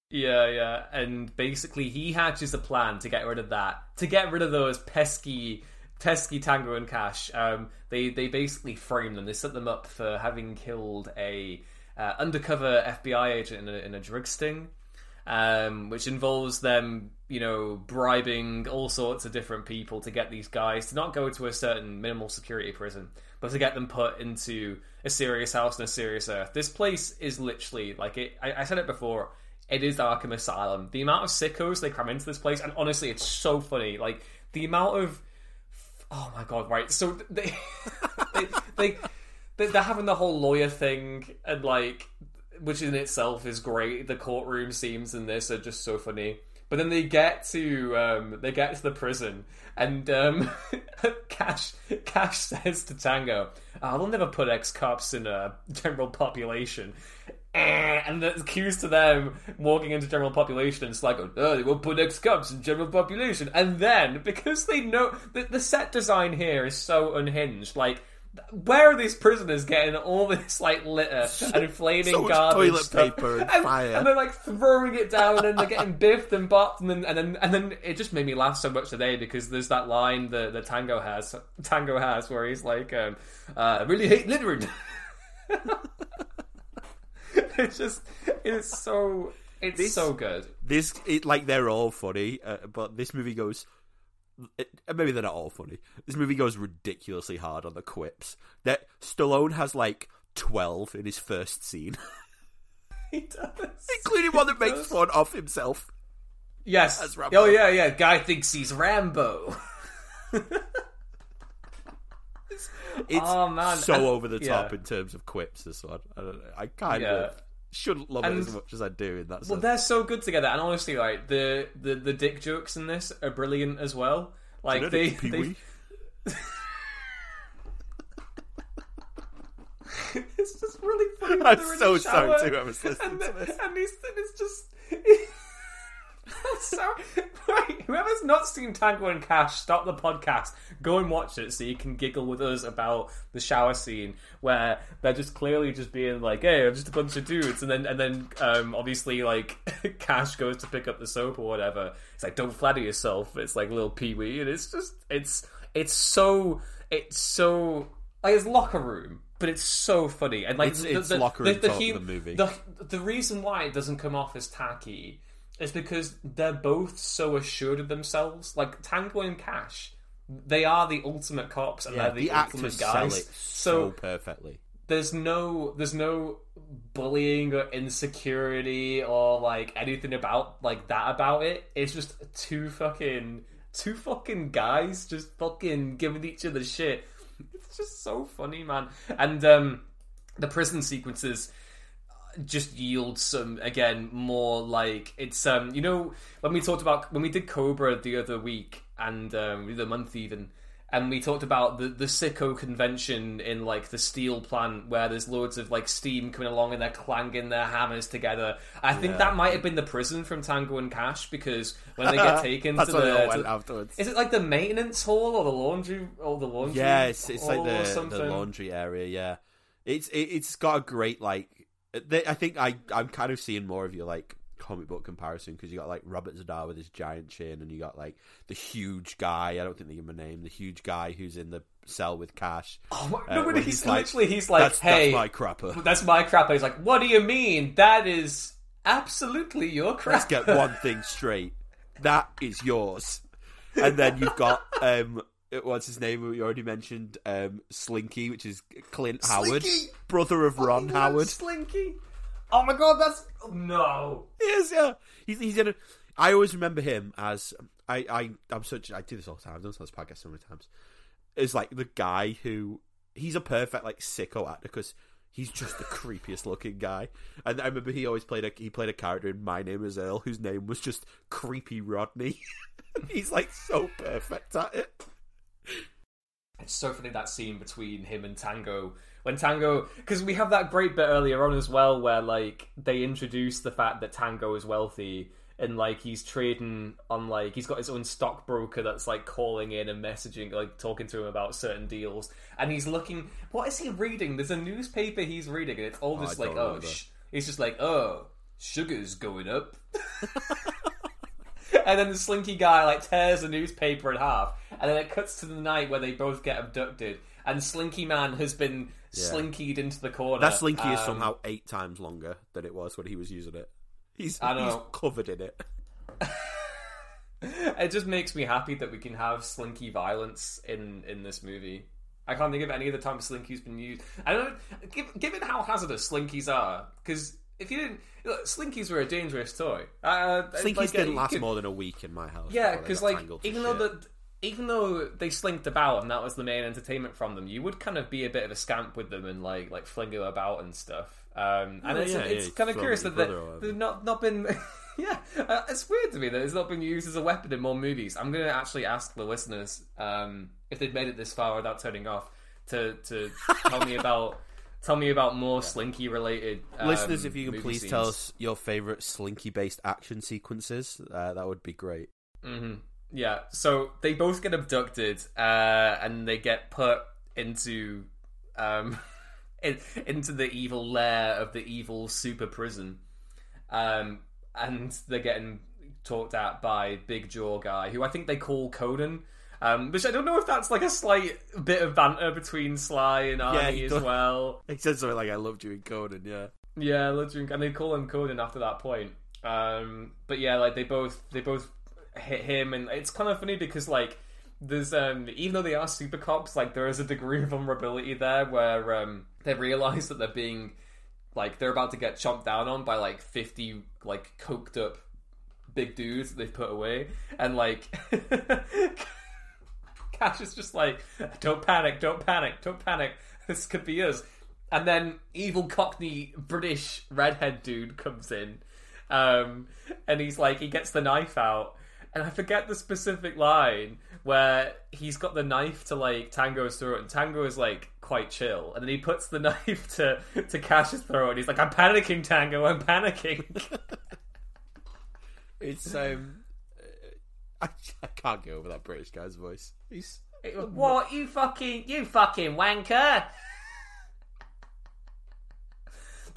yeah, yeah, and basically he hatches a plan to get rid of that, to get rid of those pesky, pesky Tango and Cash. Um, they they basically frame them. They set them up for having killed a uh, undercover FBI agent in a, in a drug sting, um, which involves them, you know, bribing all sorts of different people to get these guys to not go to a certain minimal security prison, but to get them put into a serious house on a serious earth. This place is literally like it. I, I said it before. It is Arkham Asylum. The amount of sickos they cram into this place, and honestly, it's so funny. Like the amount of oh my god, right? So they, (laughs) they, they they're having the whole lawyer thing, and like, which in itself is great. The courtroom scenes in this are just so funny. But then they get to um, they get to the prison, and um, (laughs) Cash Cash says to Tango, oh, "They'll never put ex cops in a general population." Eh, And the cues to them walking into general population, and it's like, oh, they won't put ex cops in general population. And then, because they know the, the set design here is so unhinged, like, where are these prisoners getting all this like litter (laughs) and flaming So garbage toilet stuff? paper (laughs) and fire. and they're like throwing it down and they're getting biffed and bopped and then and then and then it just made me laugh so much today because there's that line that, that Tango has Tango has where he's like um, uh, I really hate littering (laughs) it's just it's so it's This- so good This, it, like, they're all funny, uh, but this movie goes. It, maybe they're not all funny. This movie goes ridiculously hard on the quips. That Stallone has like twelve in his first scene, (laughs) he does including one that makes fun of himself. yes oh yeah yeah guy thinks he's Rambo It's (laughs) Oh, so over the top yeah. in terms of quips. This one, I, don't know. I kind Yeah. of shouldn't love it as much as I do in that sense. Well, they're so good together, and honestly, like the the, the dick jokes in this are brilliant as well. Like You know, they, they (laughs) it's just really funny. I'm so sorry too. I was listening and, to this. and he's and it's just. (laughs) (laughs) so, right, whoever's not seen Tango and Cash, stop the podcast, go and watch it so you can giggle with us about the shower scene where they're just clearly just being like, "Hey, I'm just a bunch of dudes," and then and then um, obviously like (laughs) Cash goes to pick up the soap or whatever. It's like, "Don't flatter yourself." It's like little Pee Wee, and it's just it's it's so it's so like it's locker room. But it's so funny, and like It's- the, it's the, locker the, room the, the movie. the the reason why it doesn't come off as tacky is because they're both so assured of themselves. Like Tango and Cash, they are the ultimate cops and Yeah, they're the, the ultimate guys. it so so perfectly. there's no there's no bullying or insecurity or like anything about like that about it. It's just two fucking two fucking guys just fucking giving each other shit. It's just so funny, man. And um the prison sequences just yield some again more like it's um you know when we talked about when we did Cobra the other week and um the month even and we talked about the the sicko convention in like the steel plant where there's loads of like steam coming along and they're clanging their hammers together. I think Yeah. that might have been the prison from Tango and Cash because when they get (laughs) taken That's to the they all went to- afterwards. is it like the maintenance hall or the laundry or the laundry? Yeah, it's, it's like the, the laundry area. Yeah, it's it, it's got a great like. They, I think I I'm kind of seeing more of your like comic book comparison because you got like Robert Z'Dar with his giant chin, and you got like the huge guy. I don't think they give him a name. The huge guy who's in the cell with Cash. Oh, my- Uh, no, but he's, he's like, literally he's like, that's, hey, that's my crapper. (laughs) that's my crapper." He's like, what do you mean? That is absolutely your crapper." Let's get one thing straight. That is yours. And then you've got (laughs) um what's his name? We already mentioned um Slinky, which is Clint Howard, brother of Ron Howard. Slinky. Oh my god, that's no. Yes, yeah. He's he's in a. I always remember him as I I I'm such I do this all the time. I've done this on this podcast so many times. Is like the guy who he's a perfect like sicko actor because He's just the (laughs) creepiest looking guy. And I remember he always played a he played a character in My Name Is Earl whose name was just Creepy Rodney. (laughs) He's like so perfect at it. It's so funny that scene between him and Tango when Tango because we have that great bit earlier on as well where like they introduce the fact that Tango is wealthy and like he's trading on like he's got his own stockbroker that's like calling in and messaging like talking to him about certain deals. And he's looking what is he reading? There's a newspaper he's reading and it's all Oh, just I like oh sh-. he's just like oh sugar's going up. (laughs) And then the slinky guy like tears the newspaper in half and then it cuts to the night where they both get abducted and slinky man has been Yeah. slinkied into the corner That slinky is Um, somehow eight times longer than it was when he was using it. He's, I he's covered in it. (laughs) it just makes me happy that we can have slinky violence in in this movie. I can't think of any other time Slinky's been used. I don't given, given how hazardous Slinkies are, because if you didn't, look, Slinkies were a dangerous toy. Uh, Slinkies like, uh, didn't you last could- more than a week in my house. Yeah, because like even though shit. the even though they slinked about and that was the main entertainment from them, you would kind of be a bit of a scamp with them and like like fling them about and stuff. Um, and Oh, it's, yeah, it's yeah, kind of curious at that they- brother or whatever. they've not not been. (laughs) yeah, uh, it's weird to me that it's not been used as a weapon in more movies. I'm going to actually ask the listeners um, if they've made it this far without turning off to to (laughs) tell me about. Tell me about more Slinky related. Um, Listeners, if you can please scenes. tell us your favorite slinky based action sequences, uh, that would be great. hmm Yeah, so they both get abducted, uh, and they get put into um, (laughs) in, into the evil lair of the evil super prison, um, and they're getting talked at by Big Jaw guy, who I think they call Conan. Um, which I don't know if that's like a slight bit of banter between Sly and Arnie he as well. (laughs) He said something like, I loved you in Conan, yeah. Yeah, let's drink, and they call him Conan after that point. Um, but yeah, like they both they both hit him, and it's kind of funny because like there's um even though they are super cops, like there is a degree of vulnerability there where um they realize that they're being like they're about to get chomped down on by like fifty like coked up big dudes that they've put away, and like. (laughs) Cash is just like, don't panic, don't panic, don't panic. (laughs) This could be us. And then evil Cockney British redhead dude comes in, um, and he's like, he gets the knife out, and I forget the specific line where he's got the knife to like Tango's throat, and Tango is like quite chill, and then he puts the (laughs) knife to to Cash's throat, and he's like, "I'm panicking, Tango, I'm panicking." (laughs) It's, um. I, I can't get over that British guy's voice. He's. what you fucking you fucking wanker?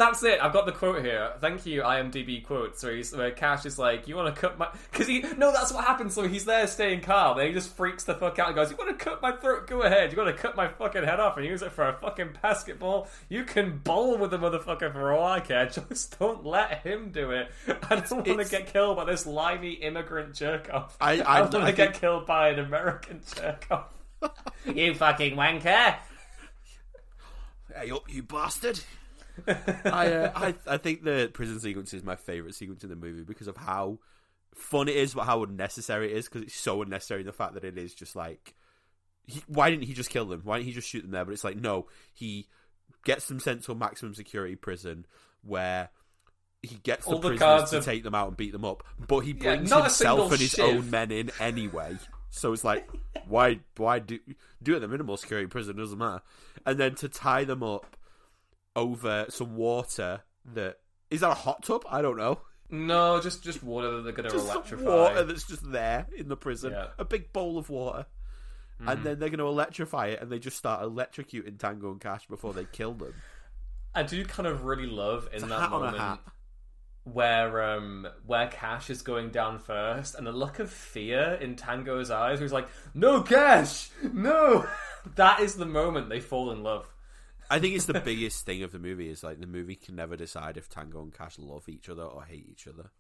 That's it. I've got the quote here. Thank you, IMDb quotes. Where, he's, where Cash is like, "You want to cut my?" Because he no, that's what happens. So he's there staying calm. Then he just freaks the fuck out and goes, "You want to cut my throat? Go ahead. You want to cut my fucking head off and use it for a fucking basketball? You can bowl with the motherfucker for all I care. (laughs) Just don't let him do it. I don't want to get killed by this limey immigrant jerk off. I- (laughs) I- don't want I to get killed by an American (laughs) jerk off." you fucking wanker. Hey up, you bastard! I, uh, (laughs) I I think the prison sequence is my favorite sequence in the movie because of how fun it is, but how unnecessary it is. Because it's so unnecessary in the fact that it is just like, he, why didn't he just kill them? Why didn't he just shoot them there? But it's like, no, he gets them sent to a maximum security prison where he gets the All the prisoners cards to of- take them out and beat them up, but he brings not a himself and his shiv. own men in anyway. So it's like, why, why do do it at the minimal security prison? Doesn't matter. And then to tie them up over some water that is that a hot tub? I don't know. No, just just water that they're going to Just electrify. water that's just there in the prison. Yeah. A big bowl of water. Mm-hmm. And then they're going to electrify it, and they just start electrocuting Tango and Cash before they kill them. I do kind of really love in that hat on a moment where um where Cash is going down first, and the look of fear in Tango's eyes, where he's like, "No, Cash, no." (laughs) that is the moment they fall in love. I think it's the biggest thing of the movie is like the movie can never decide if Tango and Cash love each other or hate each other.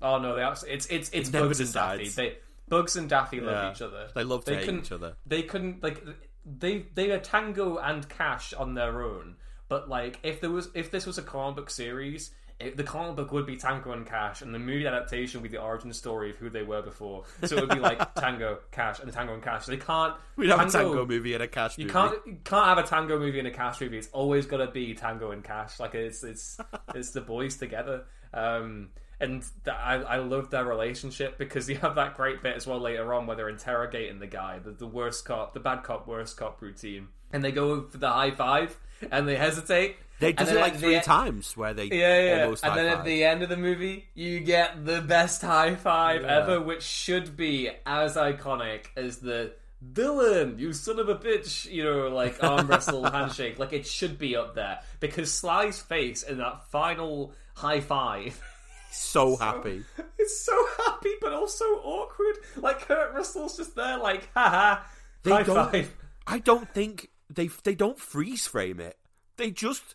Oh no, they absolutely, it's it's it's It Bugs and Daffy. They Bugs and Daffy love Yeah. each other. They love to hate couldn't- each other. They couldn't like they they are Tango and Cash on their own. But like if there was if this was a comic book series, it, the comic book would be Tango and Cash, and the movie adaptation would be the origin story of who they were before. So it would be (laughs) like Tango, Cash, and Tango and Cash. They can't. We'd have a tango movie and a cash Movie. You can't you can't have a tango movie and a cash movie. It's always got to be tango and cash. Like it's it's (laughs) it's the boys together. Um, and th- I I love their relationship because you have that great bit as well later on where they're interrogating the guy, the, the worst cop, the bad cop, worst cop routine, and they go for the high five and they hesitate. They do it like three times where they yeah, yeah. almost and then at the end of the movie, you get the best high five Yeah. ever, which should be as iconic as the Dylan, you son of a bitch, you know, like (laughs) arm wrestle handshake. Like it should be up there because Sly's face in that final high five. (laughs) so happy. It's so happy, but also awkward. Like Kurt Russell's just there, like, haha, They high don't. five. I don't think they they don't freeze frame it. They just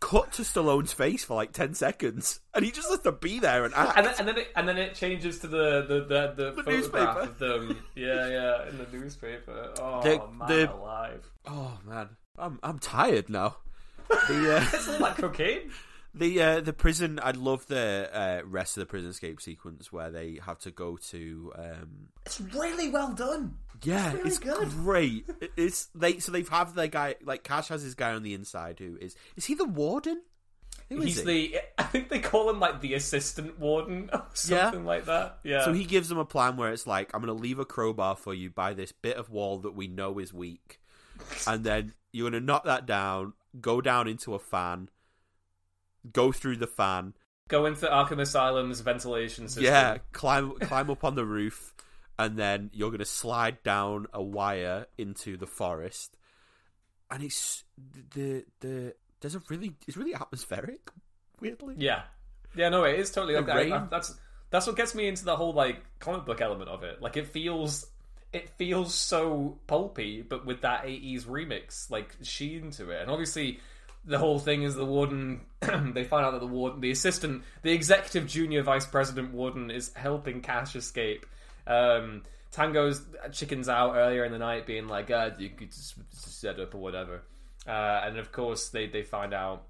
cut to Stallone's face for like ten seconds, and he just has to be there and act. And then, and then it and then it changes to the the the, the, The photograph newspaper. of them. Yeah, yeah, in the newspaper. Oh The- man, the- alive! oh man, I'm I'm tired now. The uh, (laughs) It's all like cocaine. The uh, the prison. I love the uh, rest of the prison escape sequence where they have to go to. Um, It's really well done. yeah, really it's good. great. It's they so they've have their guy like Cash has his guy on the inside who is is he the warden? Who is He's he? the. I think they call him like the assistant warden or something like that. Yeah. So he gives them a plan where it's like, I'm going to leave a crowbar for you by this bit of wall that we know is weak. And then you're going to knock that down, go down into a fan, go through the fan. go into Arkham Asylum's ventilation system. Yeah, climb climb up on the roof, and then you're going to slide down a wire into the forest. And it's the the there's a really it's really atmospheric, weirdly. Yeah. Yeah. No, it is totally. The Like, I- that's that's what gets me into the whole like comic book element of it. Like it feels. It feels so pulpy, but with that '80s remix like sheen to it, and obviously the whole thing is the warden. (clears throat) they find out that the warden, the assistant, the executive junior vice president warden, is helping Cash escape. Um, Tango's chickens out earlier in the night, being like, "Ah, you could just set up or whatever." Uh, and of course, they they find out,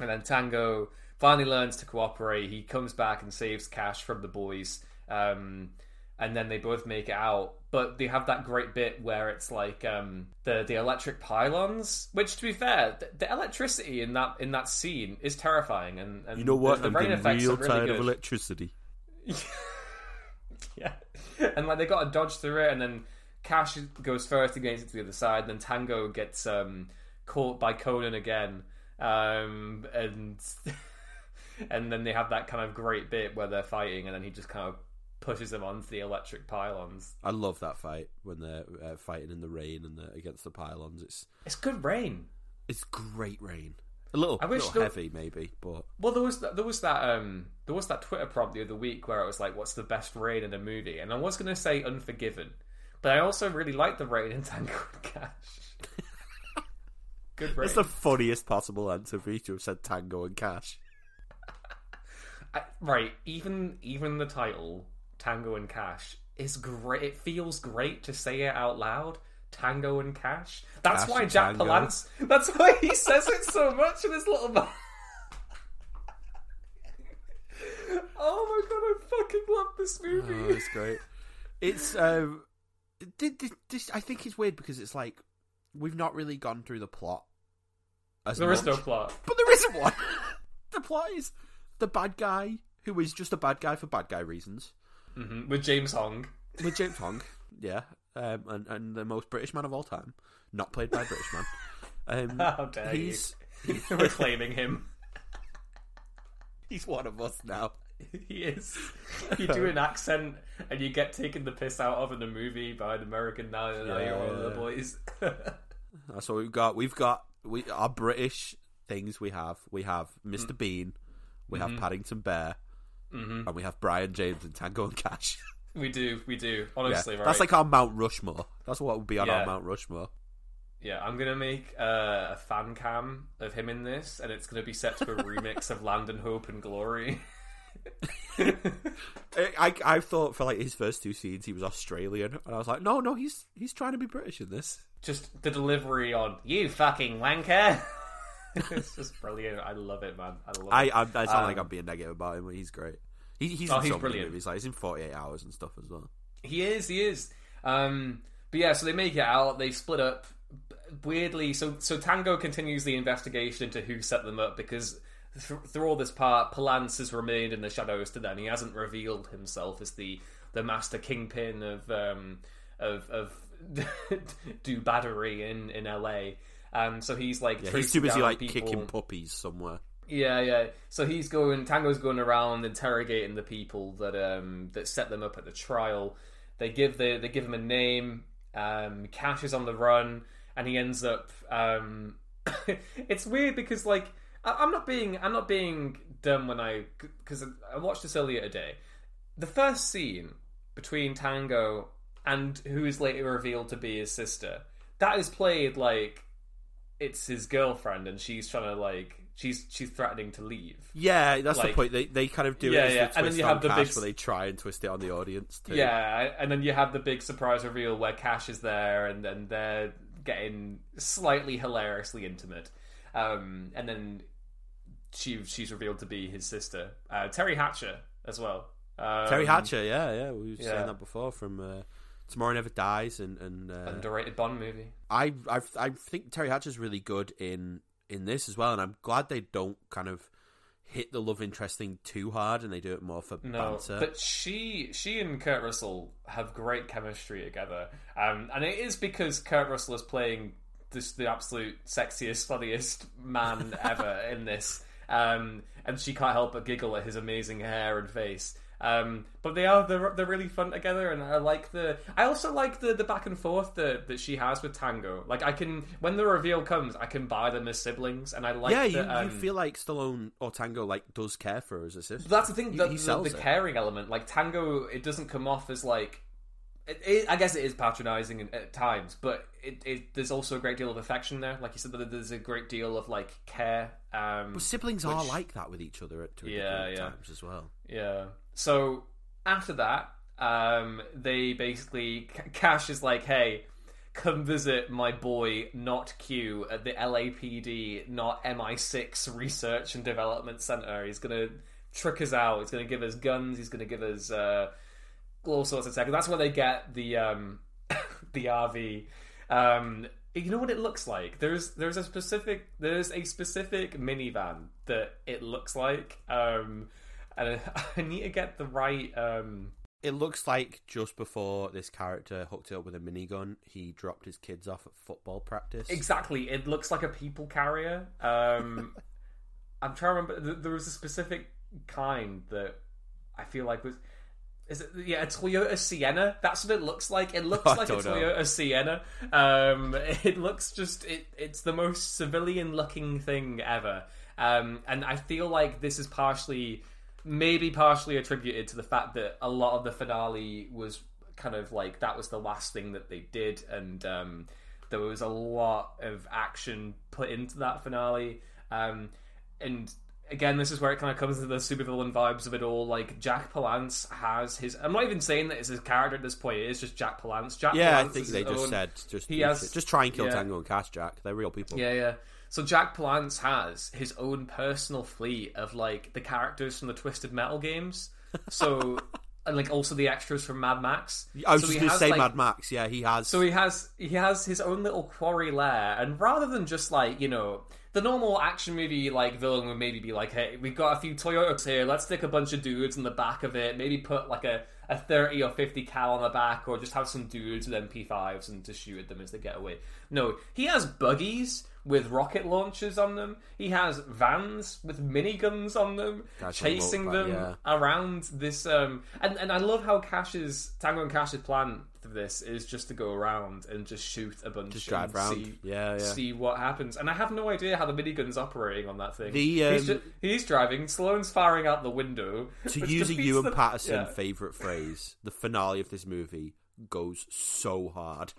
and then Tango finally learns to cooperate. He comes back and saves Cash from the boys. Um, and then they both make it out. But they have that great bit where it's like um, the the electric pylons, which to be fair, the, the electricity in that in that scene is terrifying. And, and You know what? The, the I'm rain getting effects real are really tired good. of electricity. (laughs) Yeah, and like they got to dodge through it, and then Cash goes first gets it to the other side, and then Tango gets um, caught by Conan again, um, and (laughs) and then they have that kind of great bit where they're fighting, and then he just kind of pushes them onto the electric pylons. I love that fight when they're uh, fighting in the rain and the, against the pylons. It's It's good rain. it's great rain. A little, I wish little there- heavy maybe, but Well, there was there was that um there was that Twitter prompt the other week where it was like, "What's the best rain in a movie?" And I was going to say Unforgiven, but I also really like the rain in Tango and Cash. (laughs) Good rain. it's the funniest possible answer for you to have said Tango and Cash. (laughs) I, right, even even the title Tango and Cash is great. It feels great to say it out loud. Tango and Cash. That's Cash why Jack. Palance. That's why he says it so much in his little. oh my god! I fucking love this movie. Oh, it's great. It's um, thi- thi- this, I think it's weird because it's like we've not really gone through the plot. As there is no much. plot. but there isn't one. (laughs) the plot is the bad guy who is just a bad guy for bad guy reasons. Hmm With James Hong. With James Hong, yeah, um, and and the most British man of all time, not played by a British man. Um, (laughs) How dare you. he's (laughs) We're claiming him. he's one of us now. (laughs) he is. You do an accent and you get taken the piss out of in a movie by an American now. now you're one of the boys. That's what we've got. We've got we our British things. We have we have Mr. Mm. Bean, we Mm-hmm. have Paddington Bear, and we have Brian James and Tango and Cash. (laughs) we do, we do. Yeah, Honestly, right? that's like our Mount Rushmore. That's what would be on Yeah. our Mount Rushmore. yeah, I'm gonna make uh, a fan cam of him in this, and it's gonna be set to a remix of (laughs) Land and Hope and Glory. (laughs) I, I I thought for like his first two scenes he was Australian, and I was like, no, no, he's he's trying to be British in this. Just the delivery on "you fucking wanker." (laughs) it's just brilliant. I love it, man. I love I it. I, I sound Um, like I'm being negative about him, but he's great. He, he's Oh, in he's so brilliant. movies. Like he's in 48 hours and stuff as well. He is, he is. Um, but yeah, so they make it out. They split up. Weirdly, so so Tango continues the investigation into who set them up because th- through all this part, Palance has remained in the shadows to them. He hasn't revealed himself as the the master kingpin of um, of of (laughs) do battery in in LA. Um, so he's like Yeah, he's too busy like people. kicking puppies somewhere. Yeah, yeah. So he's going. Tango's going around interrogating the people that um that set them up at the trial. They give the they give him a name. Um, Cash is on the run, and he ends up. Um, (laughs) it's weird because like I, I'm not being I'm not being dumb when I because I watched this earlier today. The first scene between Tango and who is later revealed to be his sister that is played like it's his girlfriend and she's trying to like she's she's threatening to leave. Yeah, that's the point. They they kind of do Yeah, it as yeah, and then you have the Cash big- where they try and twist it on the audience too. Yeah, and then you have the big surprise reveal where Cash is there and then they're getting slightly hilariously intimate. Um, and then she she's revealed to be his sister, uh, Teri Hatcher as well. Um, Teri Hatcher, yeah, yeah, we were yeah. saying that before from uh, Tomorrow Never Dies, and and uh, underrated Bond movie. I I I think Teri Hatcher's really good in in this as well, and I'm glad they don't kind of hit the love interest thing too hard, and they do it more for No, banter. but she she and Kurt Russell have great chemistry together, um, and it is because Kurt Russell is playing this the absolute sexiest, funniest man (laughs) ever in this, um, and she can't help but giggle at his amazing hair and face. Um, but they are they're, they're really fun together, and I like the. I also like the the back and forth that that she has with Tango. Like I can when the reveal comes, I can buy them as siblings, and I like. yeah, you, that, um, you feel like Stallone or Tango like does care for her as a sister. that's the thing. He- The, he the, the caring element, like Tango, it doesn't come off as like. It, it, I guess it is patronizing at- at times, but it, it, there's also a great deal of affection there. Like you said, that there's a great deal of like care. Um, But siblings are like that with each other at Yeah, yeah. times as well. Yeah. So after that, um, they basically Cash is like, "Hey, come visit my boy, not Q, at the LAPD, not MI6 Research and Development Center. He's gonna trick us out. He's gonna give us guns. He's gonna give us uh, all sorts of tech. That's where they get the um, (laughs) the RV. Um, you know what it looks like? There's there's a specific there's a specific minivan that it looks like. Um, and (laughs) I need to get the right. Um, It looks like just before this character hooked it up with a minigun, he dropped his kids off at football practice. exactly, it looks like a people carrier. Um, (laughs) I'm trying to remember. th- There was a specific kind that I feel like was. Is it yeah a Toyota Sienna? That's what it looks like. It looks (laughs) I like a don't know. Toyota Sienna. Um, it looks just it. It's the most civilian looking thing ever. Um, and I feel like this is partially, maybe partially attributed to the fact that a lot of the finale was kind of like that was the last thing that they did, and um, there was a lot of action put into that finale. Um, and again, this is where it kind of comes to the supervillain vibes of it all. Like Jack Palance has his. I'm not even saying that it's his character at this point. It is just Jack Palance. Jack yeah, I think they just own- said just he has- just try and kill yeah. Tango and Cash Jack. They're real people. Yeah, yeah. So Jack Palance has his own personal fleet of like the characters from the Twisted Metal games. So (laughs) and like also the extras from Mad Max. I was so just going to has, say like- Mad Max. Yeah, he has. So he has he has his own little quarry lair, and rather than just like you know the normal action movie like villain would maybe be like, hey, we've got a few Toyotas here, let's stick a bunch of dudes in the back of it, maybe put like a, a thirty or fifty cal on the back, or just have some dudes with MP5s and to shoot at them as they get away. No, he has buggies with rocket launchers on them. He has vans with miniguns on them, chasing them yeah. around this um and, and I love how Cash's Tango and Cash's plan for this is just to go around and just shoot a bunch Just drive and round. see, Yeah, yeah. see what happens. And I have no idea how the minigun's operating on that thing. The, um, he's, ju- he's driving, Stallone's firing out the window. to (laughs) use a Ewan the- Patterson yeah. favorite phrase, the finale of this movie goes so hard.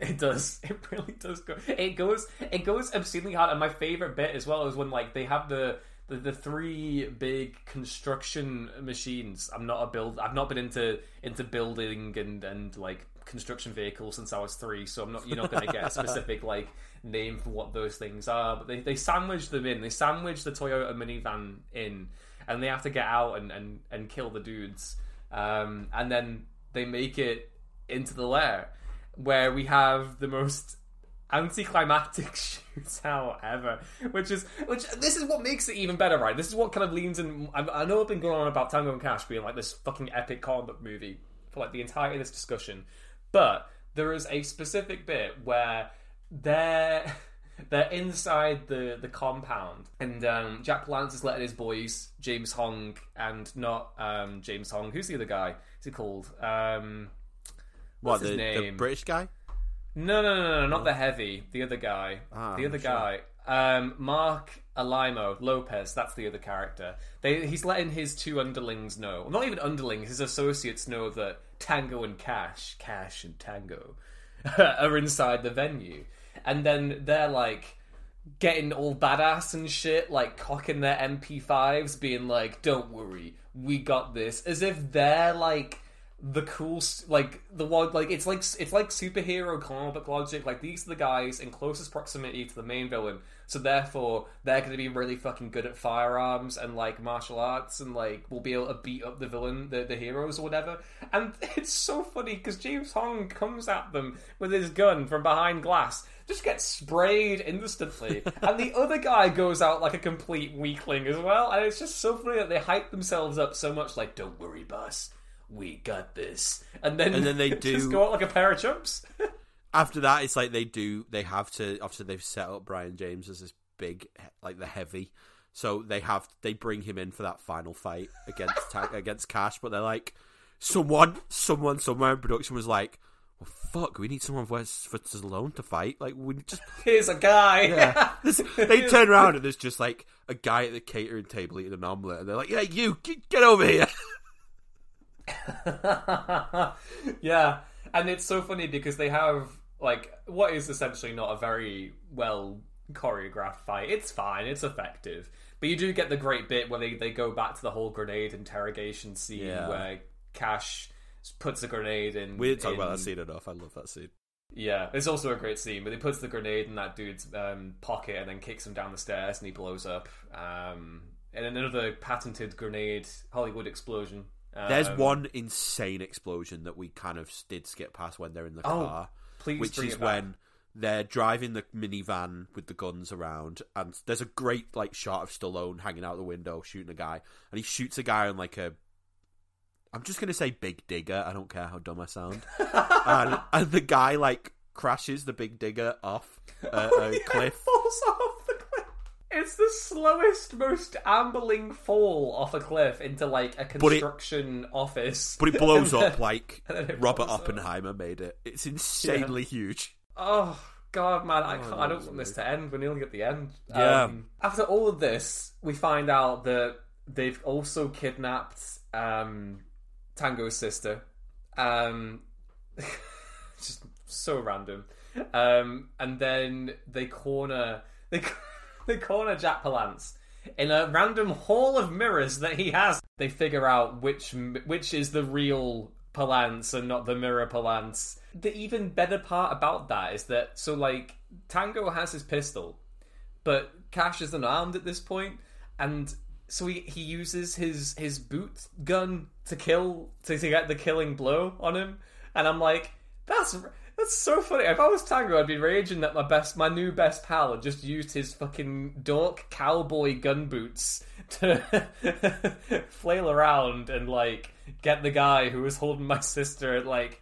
It does. (laughs) It really does go. It goes. It goes obscenely hard. And my favorite bit as well is when like they have the the, the three big construction machines. I'm not a build. I've not been into into building and and like construction vehicles since I was three, so I'm not you're not going to get a specific (laughs) like name for what those things are. But they they sandwich them in. They sandwich the Toyota minivan in, and they have to get out and and, and kill the dudes. Um, and then they make it into the lair where we have the most anticlimactic (laughs) shootout ever, which is which. This is what makes it even better, right? This is what kind of leans in. I, I know I've been going on about Tango and Cash being like this fucking epic comic book movie for like the entirety of this discussion, but there is a specific bit where they're (laughs) they're inside the the compound, and um, Jack Palance is letting his boys, James Hong and not um, James Hong. Who's the other guy? Is he called? Um, what's his the, the? British guy? No, no, no, no, not the heavy. The other guy. Ah, the other sure. guy. Um, Marc Alaimo Lopez. That's the other character. They, he's letting his two underlings know. Not even underlings. His associates know that Tango and Cash, Cash and Tango, (laughs) are inside the venue, and then they're like getting all badass and shit, like cocking their MP5s, being like, "Don't worry, we got this," as if they're like the cool, like the one, like it's like it's like superhero comic book logic. Like these are the guys in closest proximity to the main villain, so therefore they're going to be really fucking good at firearms and like martial arts, and like will be able to beat up the villain, the the heroes or whatever. And (laughs) it's so funny because James Hong comes at them with his gun from behind glass just gets sprayed instantly. (laughs) and the other guy goes out like a complete weakling as well. And it's just so funny that they hype themselves up so much, like, don't worry, boss. We got this. And then, And then (laughs) they just do- go out like a pair of chumps. (laughs) After that, it's like they do. They have to. after they've set up Brian James as this big, like the heavy. So they have they bring him in for that final fight against (laughs) against Cash. But they're like, someone, someone, somewhere in production was like, well, fuck, we need someone for, for Stallone to fight. Like, we just Here's a guy. Yeah. They turn around and there's just like a guy at the catering table eating an omelette, and they're like, "Yeah, you get over here." (laughs) yeah, and it's so funny because they have like what is essentially not a very well choreographed fight. It's fine, it's effective, but you do get the great bit where they, they go back to the whole grenade interrogation scene Yeah. where Cash puts a grenade in. We didn't talk in- about that scene enough. I love that scene. Yeah, it's also a great scene, but he puts the grenade in that dude's um, pocket and then kicks him down the stairs and he blows up. Um, and then another patented grenade Hollywood explosion. Um, There's one insane explosion that we kind of did skip past when they're in the Oh, car, please which is when they're driving the minivan with the guns around, and there's a great like shot of Stallone hanging out the window shooting a guy, and he shoots a guy on like a. I'm just gonna say big digger. I don't care how dumb I sound. (laughs) and, and the guy like crashes the big digger off a, a (laughs) Oh, Yeah, cliff. It falls off cliff. It's the slowest, most ambling fall off a cliff into like a it- construction office. But it blows (laughs) then- up like (laughs) Robert blows up. Oppenheimer made it. It's insanely huge. Oh god, man! I, can't, I don't want this to end. We're nearly at the end. Yeah. Um, after all of this, we find out that they've also kidnapped um, Tango's sister. Um, (laughs) just so random. Um, and then they corner they they corner Jack Palance in a random hall of mirrors that he has. They figure out which which is the real Palance and not the mirror Palance. The even better part about that is that so like Tango has his pistol, but Cash is unarmed at this point, and so he, he uses his his boot gun to kill to, to get the killing blow on him, and I'm like, that's that's so funny. If I was Tango, I'd be raging that my best my new best pal had just used his fucking dork cowboy gun boots to (laughs) flail around and like get the guy who was holding my sister at like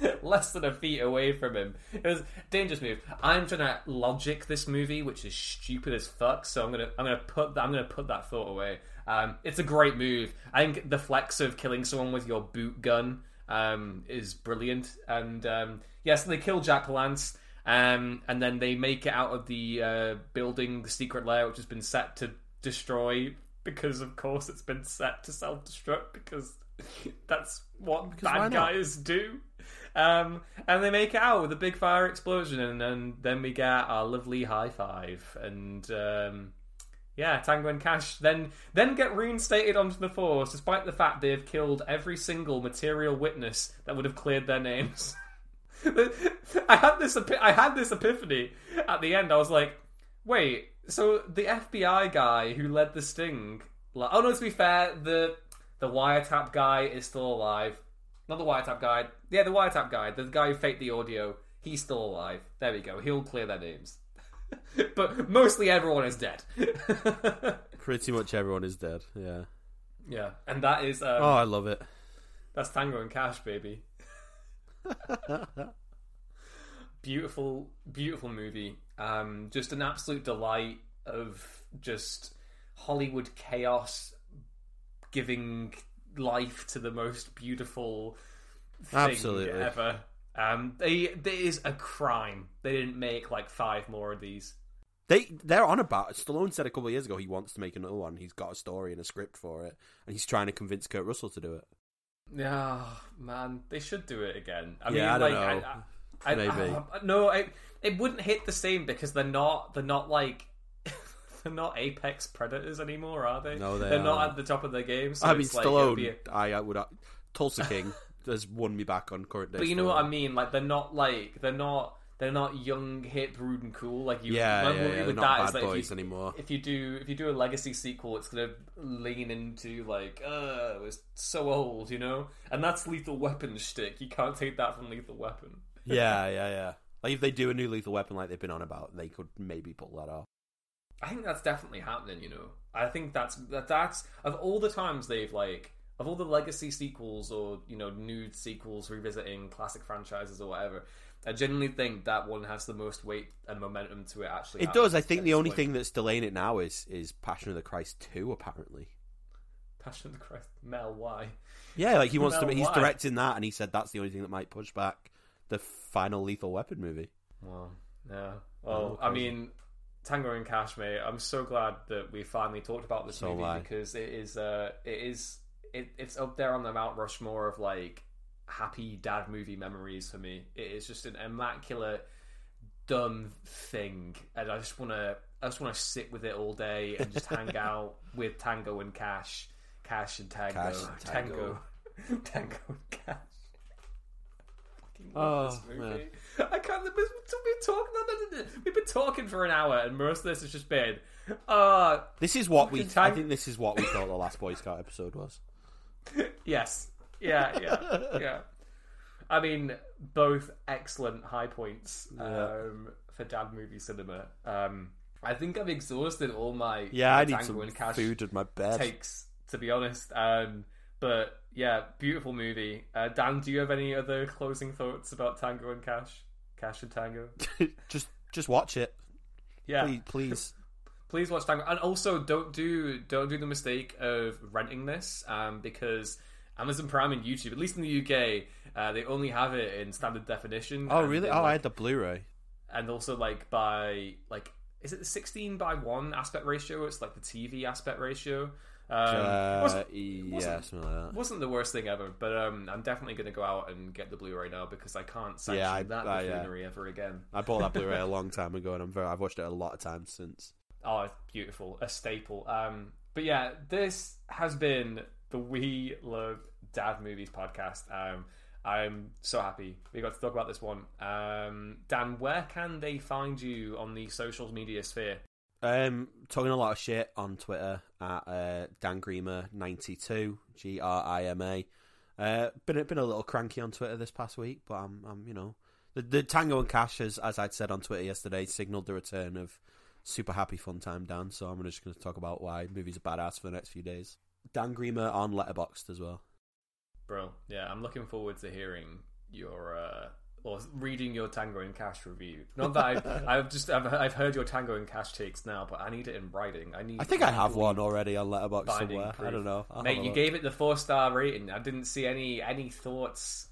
(laughs) less than a feet away from him. It was dangerous move. I'm trying to logic this movie, which is stupid as fuck. So I'm gonna I'm gonna put that I'm gonna put that thought away. Um, it's a great move. I think the flex of killing someone with your boot gun um, is brilliant. And um, yes, they kill Jack Palance. Um, and then they make it out of the uh, building, the secret lair, which has been set to destroy because, of course, it's been set to self destruct because (laughs) that's what why bad guys do. Um, and they make it out with a big fire explosion, and, and then we get our lovely high five, and um, yeah, Tango and Cash then then get reinstated onto the force, despite the fact they have killed every single material witness that would have cleared their names. (laughs) I had this epi- I had this epiphany at the end. I was like, wait, so the FBI guy who led the sting? Like, oh no, to be fair, the the wiretap guy is still alive. Not the wiretap guy. Yeah, the wiretap guy. The guy who faked the audio. He's still alive. There we go. He'll clear their names. (laughs) but mostly everyone is dead. (laughs) Pretty much everyone is dead. Yeah. yeah, and that is um, Oh, I love it. That's Tango and Cash, baby. (laughs) beautiful, beautiful movie. Um, just an absolute delight of just Hollywood chaos giving life to the most beautiful thing Absolutely. ever. Um, they, it is a crime they didn't make like five more of these. They they're on about. Stallone said a couple of years ago he wants to make another one. He's got a story and a script for it, and he's trying to convince Kurt Russell to do it. Yeah, man, they should do it again. I Yeah, I mean, don't like, know. I, I, Maybe. I, I- no, it it wouldn't hit the same because they're not they're not like (laughs) they're not apex predators anymore, are they? No, they are not at the top of their game. So I mean, like, Stallone. be a- I, I would. uh, Tulsa King (laughs) has won me back on current day. but you know what I mean? Like they're not like they're not they're not young, hip, rude, and cool. Like you, Yeah, my yeah, worry yeah, with that is bad that boys if you, anymore. if you do if you do a legacy sequel, it's gonna lean into like, uh, it was so old, you know. And that's Lethal Weapon shtick. You can't take that from Lethal Weapon. (laughs) Yeah, yeah, yeah. Like if they do a new Lethal Weapon, like they've been on about, they could maybe pull that off. I think that's definitely happening. You know, I think that's that that's of all the times they've like of all the legacy sequels or you know nude sequels revisiting classic franchises or whatever. I genuinely think that one has the most weight and momentum to it. Actually, It does. I think the only point. thing that's delaying it now is is Passion of the Christ two. Apparently, Passion of the Christ, Mel, why? yeah. Like he (laughs) wants to. He's why? directing that, and he said that's the only thing that might push back the final Lethal Weapon movie. Well, yeah. Well, Oh, I mean, Tango and Cash, mate. I'm so glad that we finally talked about this So movie because it is, uh, it is, it, it's up there on the Mount Rushmore of like happy dad movie memories for me. It is just an immaculate, dumb thing, and I just want to, I just want to sit with it all day and just hang (laughs) out with Tango and Cash, Cash and Tango, Cash and Tango, Tango. (laughs) Tango and Cash. Fucking love this Oh, man. I can't. We've been talking. We've been talking for an hour, and most of this has just been, uh, This is what we. Tang- I think this is what we thought the last Boy Scout episode was. (laughs) yes, yeah, yeah, yeah. I mean, both excellent high points um, for dad movie cinema. Um, I think I've exhausted all my Yeah, I need Tango some and Cash food in my bed. takes, to be honest. Um, but yeah, beautiful movie. Uh, Dan, do you have any other closing thoughts about Tango and Cash? Cash and Tango. (laughs) just, just watch it, Yeah, please. please. Please watch Tango, and also don't do don't do the mistake of renting this um, because Amazon Prime and YouTube, at least in the UK, uh, they only have it in standard definition. Oh really? in, Oh, I had the Blu-ray. and also like by like is it the sixteen by one aspect ratio? It's like the TV aspect ratio. Um, Uh, wasn't, yeah, wasn't- like that. wasn't the worst thing ever, but um, I'm definitely going to go out and get the Blu-ray now because I can't sanction Yeah, I- that I, yeah. ever again. I bought that Blu-ray a (laughs) long time ago, and I'm very. I've watched it a lot of times since. Oh, it's beautiful, a staple. Um, but yeah, this has been the We Love Dad Movies podcast. Um, I'm so happy we got to talk about this one. Um, Dan, where can they find you on the social media sphere? Um, talking a lot of shit on Twitter at uh, Dan Grima ninety two G R I M A. Uh, been been a little cranky on Twitter this past week, but I'm I'm you know the the Tango and Cash has, as I'd said on Twitter yesterday, signaled the return of super happy fun time Dan. So I'm just going to talk about why movies are badass for the next few days. Dan Grima on Letterboxd as well. Bro, yeah, I'm looking forward to hearing your uh, or reading your Tango and Cash review. Not that I've, (laughs) I've just I've, I've heard your Tango and Cash takes now, but I need it in writing. I need. I think I have one already on Letterboxd binding somewhere. I don't know. I'll Mate, you look. gave it the four star rating. I didn't see any any thoughts.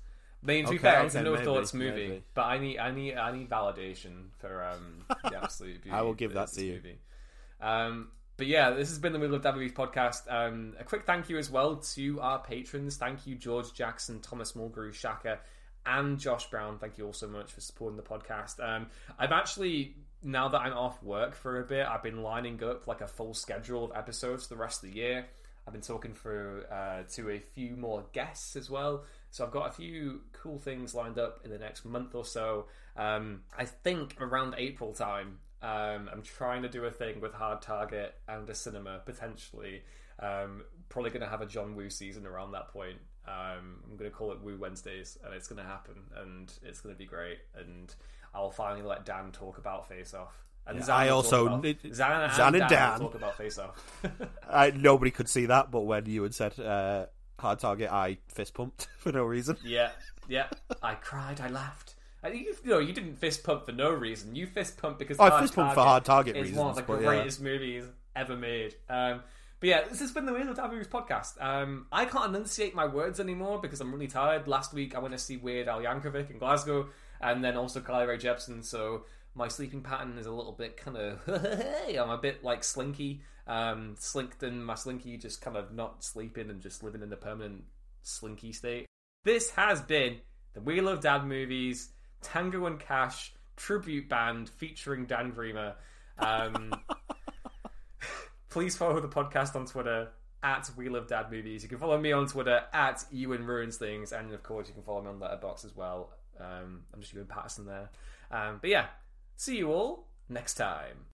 I mean, to be fair, it's a no maybe, thoughts movie, maybe. but I need I need I need validation for um the (laughs) absolute beauty. I will give that this to you. Movie. Um, but yeah, this has been the Middle of Dad Movies podcast. Um, a quick thank you as well to our patrons. Thank you, George Jackson, Thomas Mulgrew, Shaka, and Josh Brown. Thank you all so much for supporting the podcast. Um, I've actually now that I'm off work for a bit, I've been lining up like a full schedule of episodes for the rest of the year. I've been talking through uh, to a few more guests as well, So I've got a few cool things lined up in the next month or so. Um, I think around April time, um, I'm trying to do a thing with Hard Target and a cinema potentially. Um, probably going to have a John Woo season around that point. Um, I'm going to call it Woo Wednesdays, and it's going to happen, and it's going to be great. And I'll finally let Dan talk about Face Off. And Yeah, Zan I also- about, it- Zan and, Zan and Dan, Dan. talk about Face Off. (laughs) I, nobody could see that, but when you had said uh, hard target, I fist pumped (laughs) for no reason. Yeah, yeah. I cried. I laughed. You, know, you didn't fist pump for no reason. You fist pump because I Hard fist pumped for Hard Target is one of the reasons, but yeah. greatest movies ever made. Um, but yeah, this has been the of Dad Movies podcast. Um, I can't enunciate my words anymore because I'm really tired. Last week I went to see Weird Al Yankovic in Glasgow, and then also Kylie Rae Jepsen. So my sleeping pattern is a little bit kind of. (laughs) I'm a bit like Slinky, um, slinked in my Slinky, just kind of not sleeping and just living in the permanent Slinky state. This has been the Wheel of Dad movies, Tango and Cash tribute band featuring Dan Grima. Um, (laughs) please follow the podcast on Twitter at Wheel of Dad Movies. You can follow me on Twitter at Ewan Ruins Things, and of course you can follow me on Letterboxd as well. Um, I'm just Ewan Patterson there. Um, but yeah, see you all next time.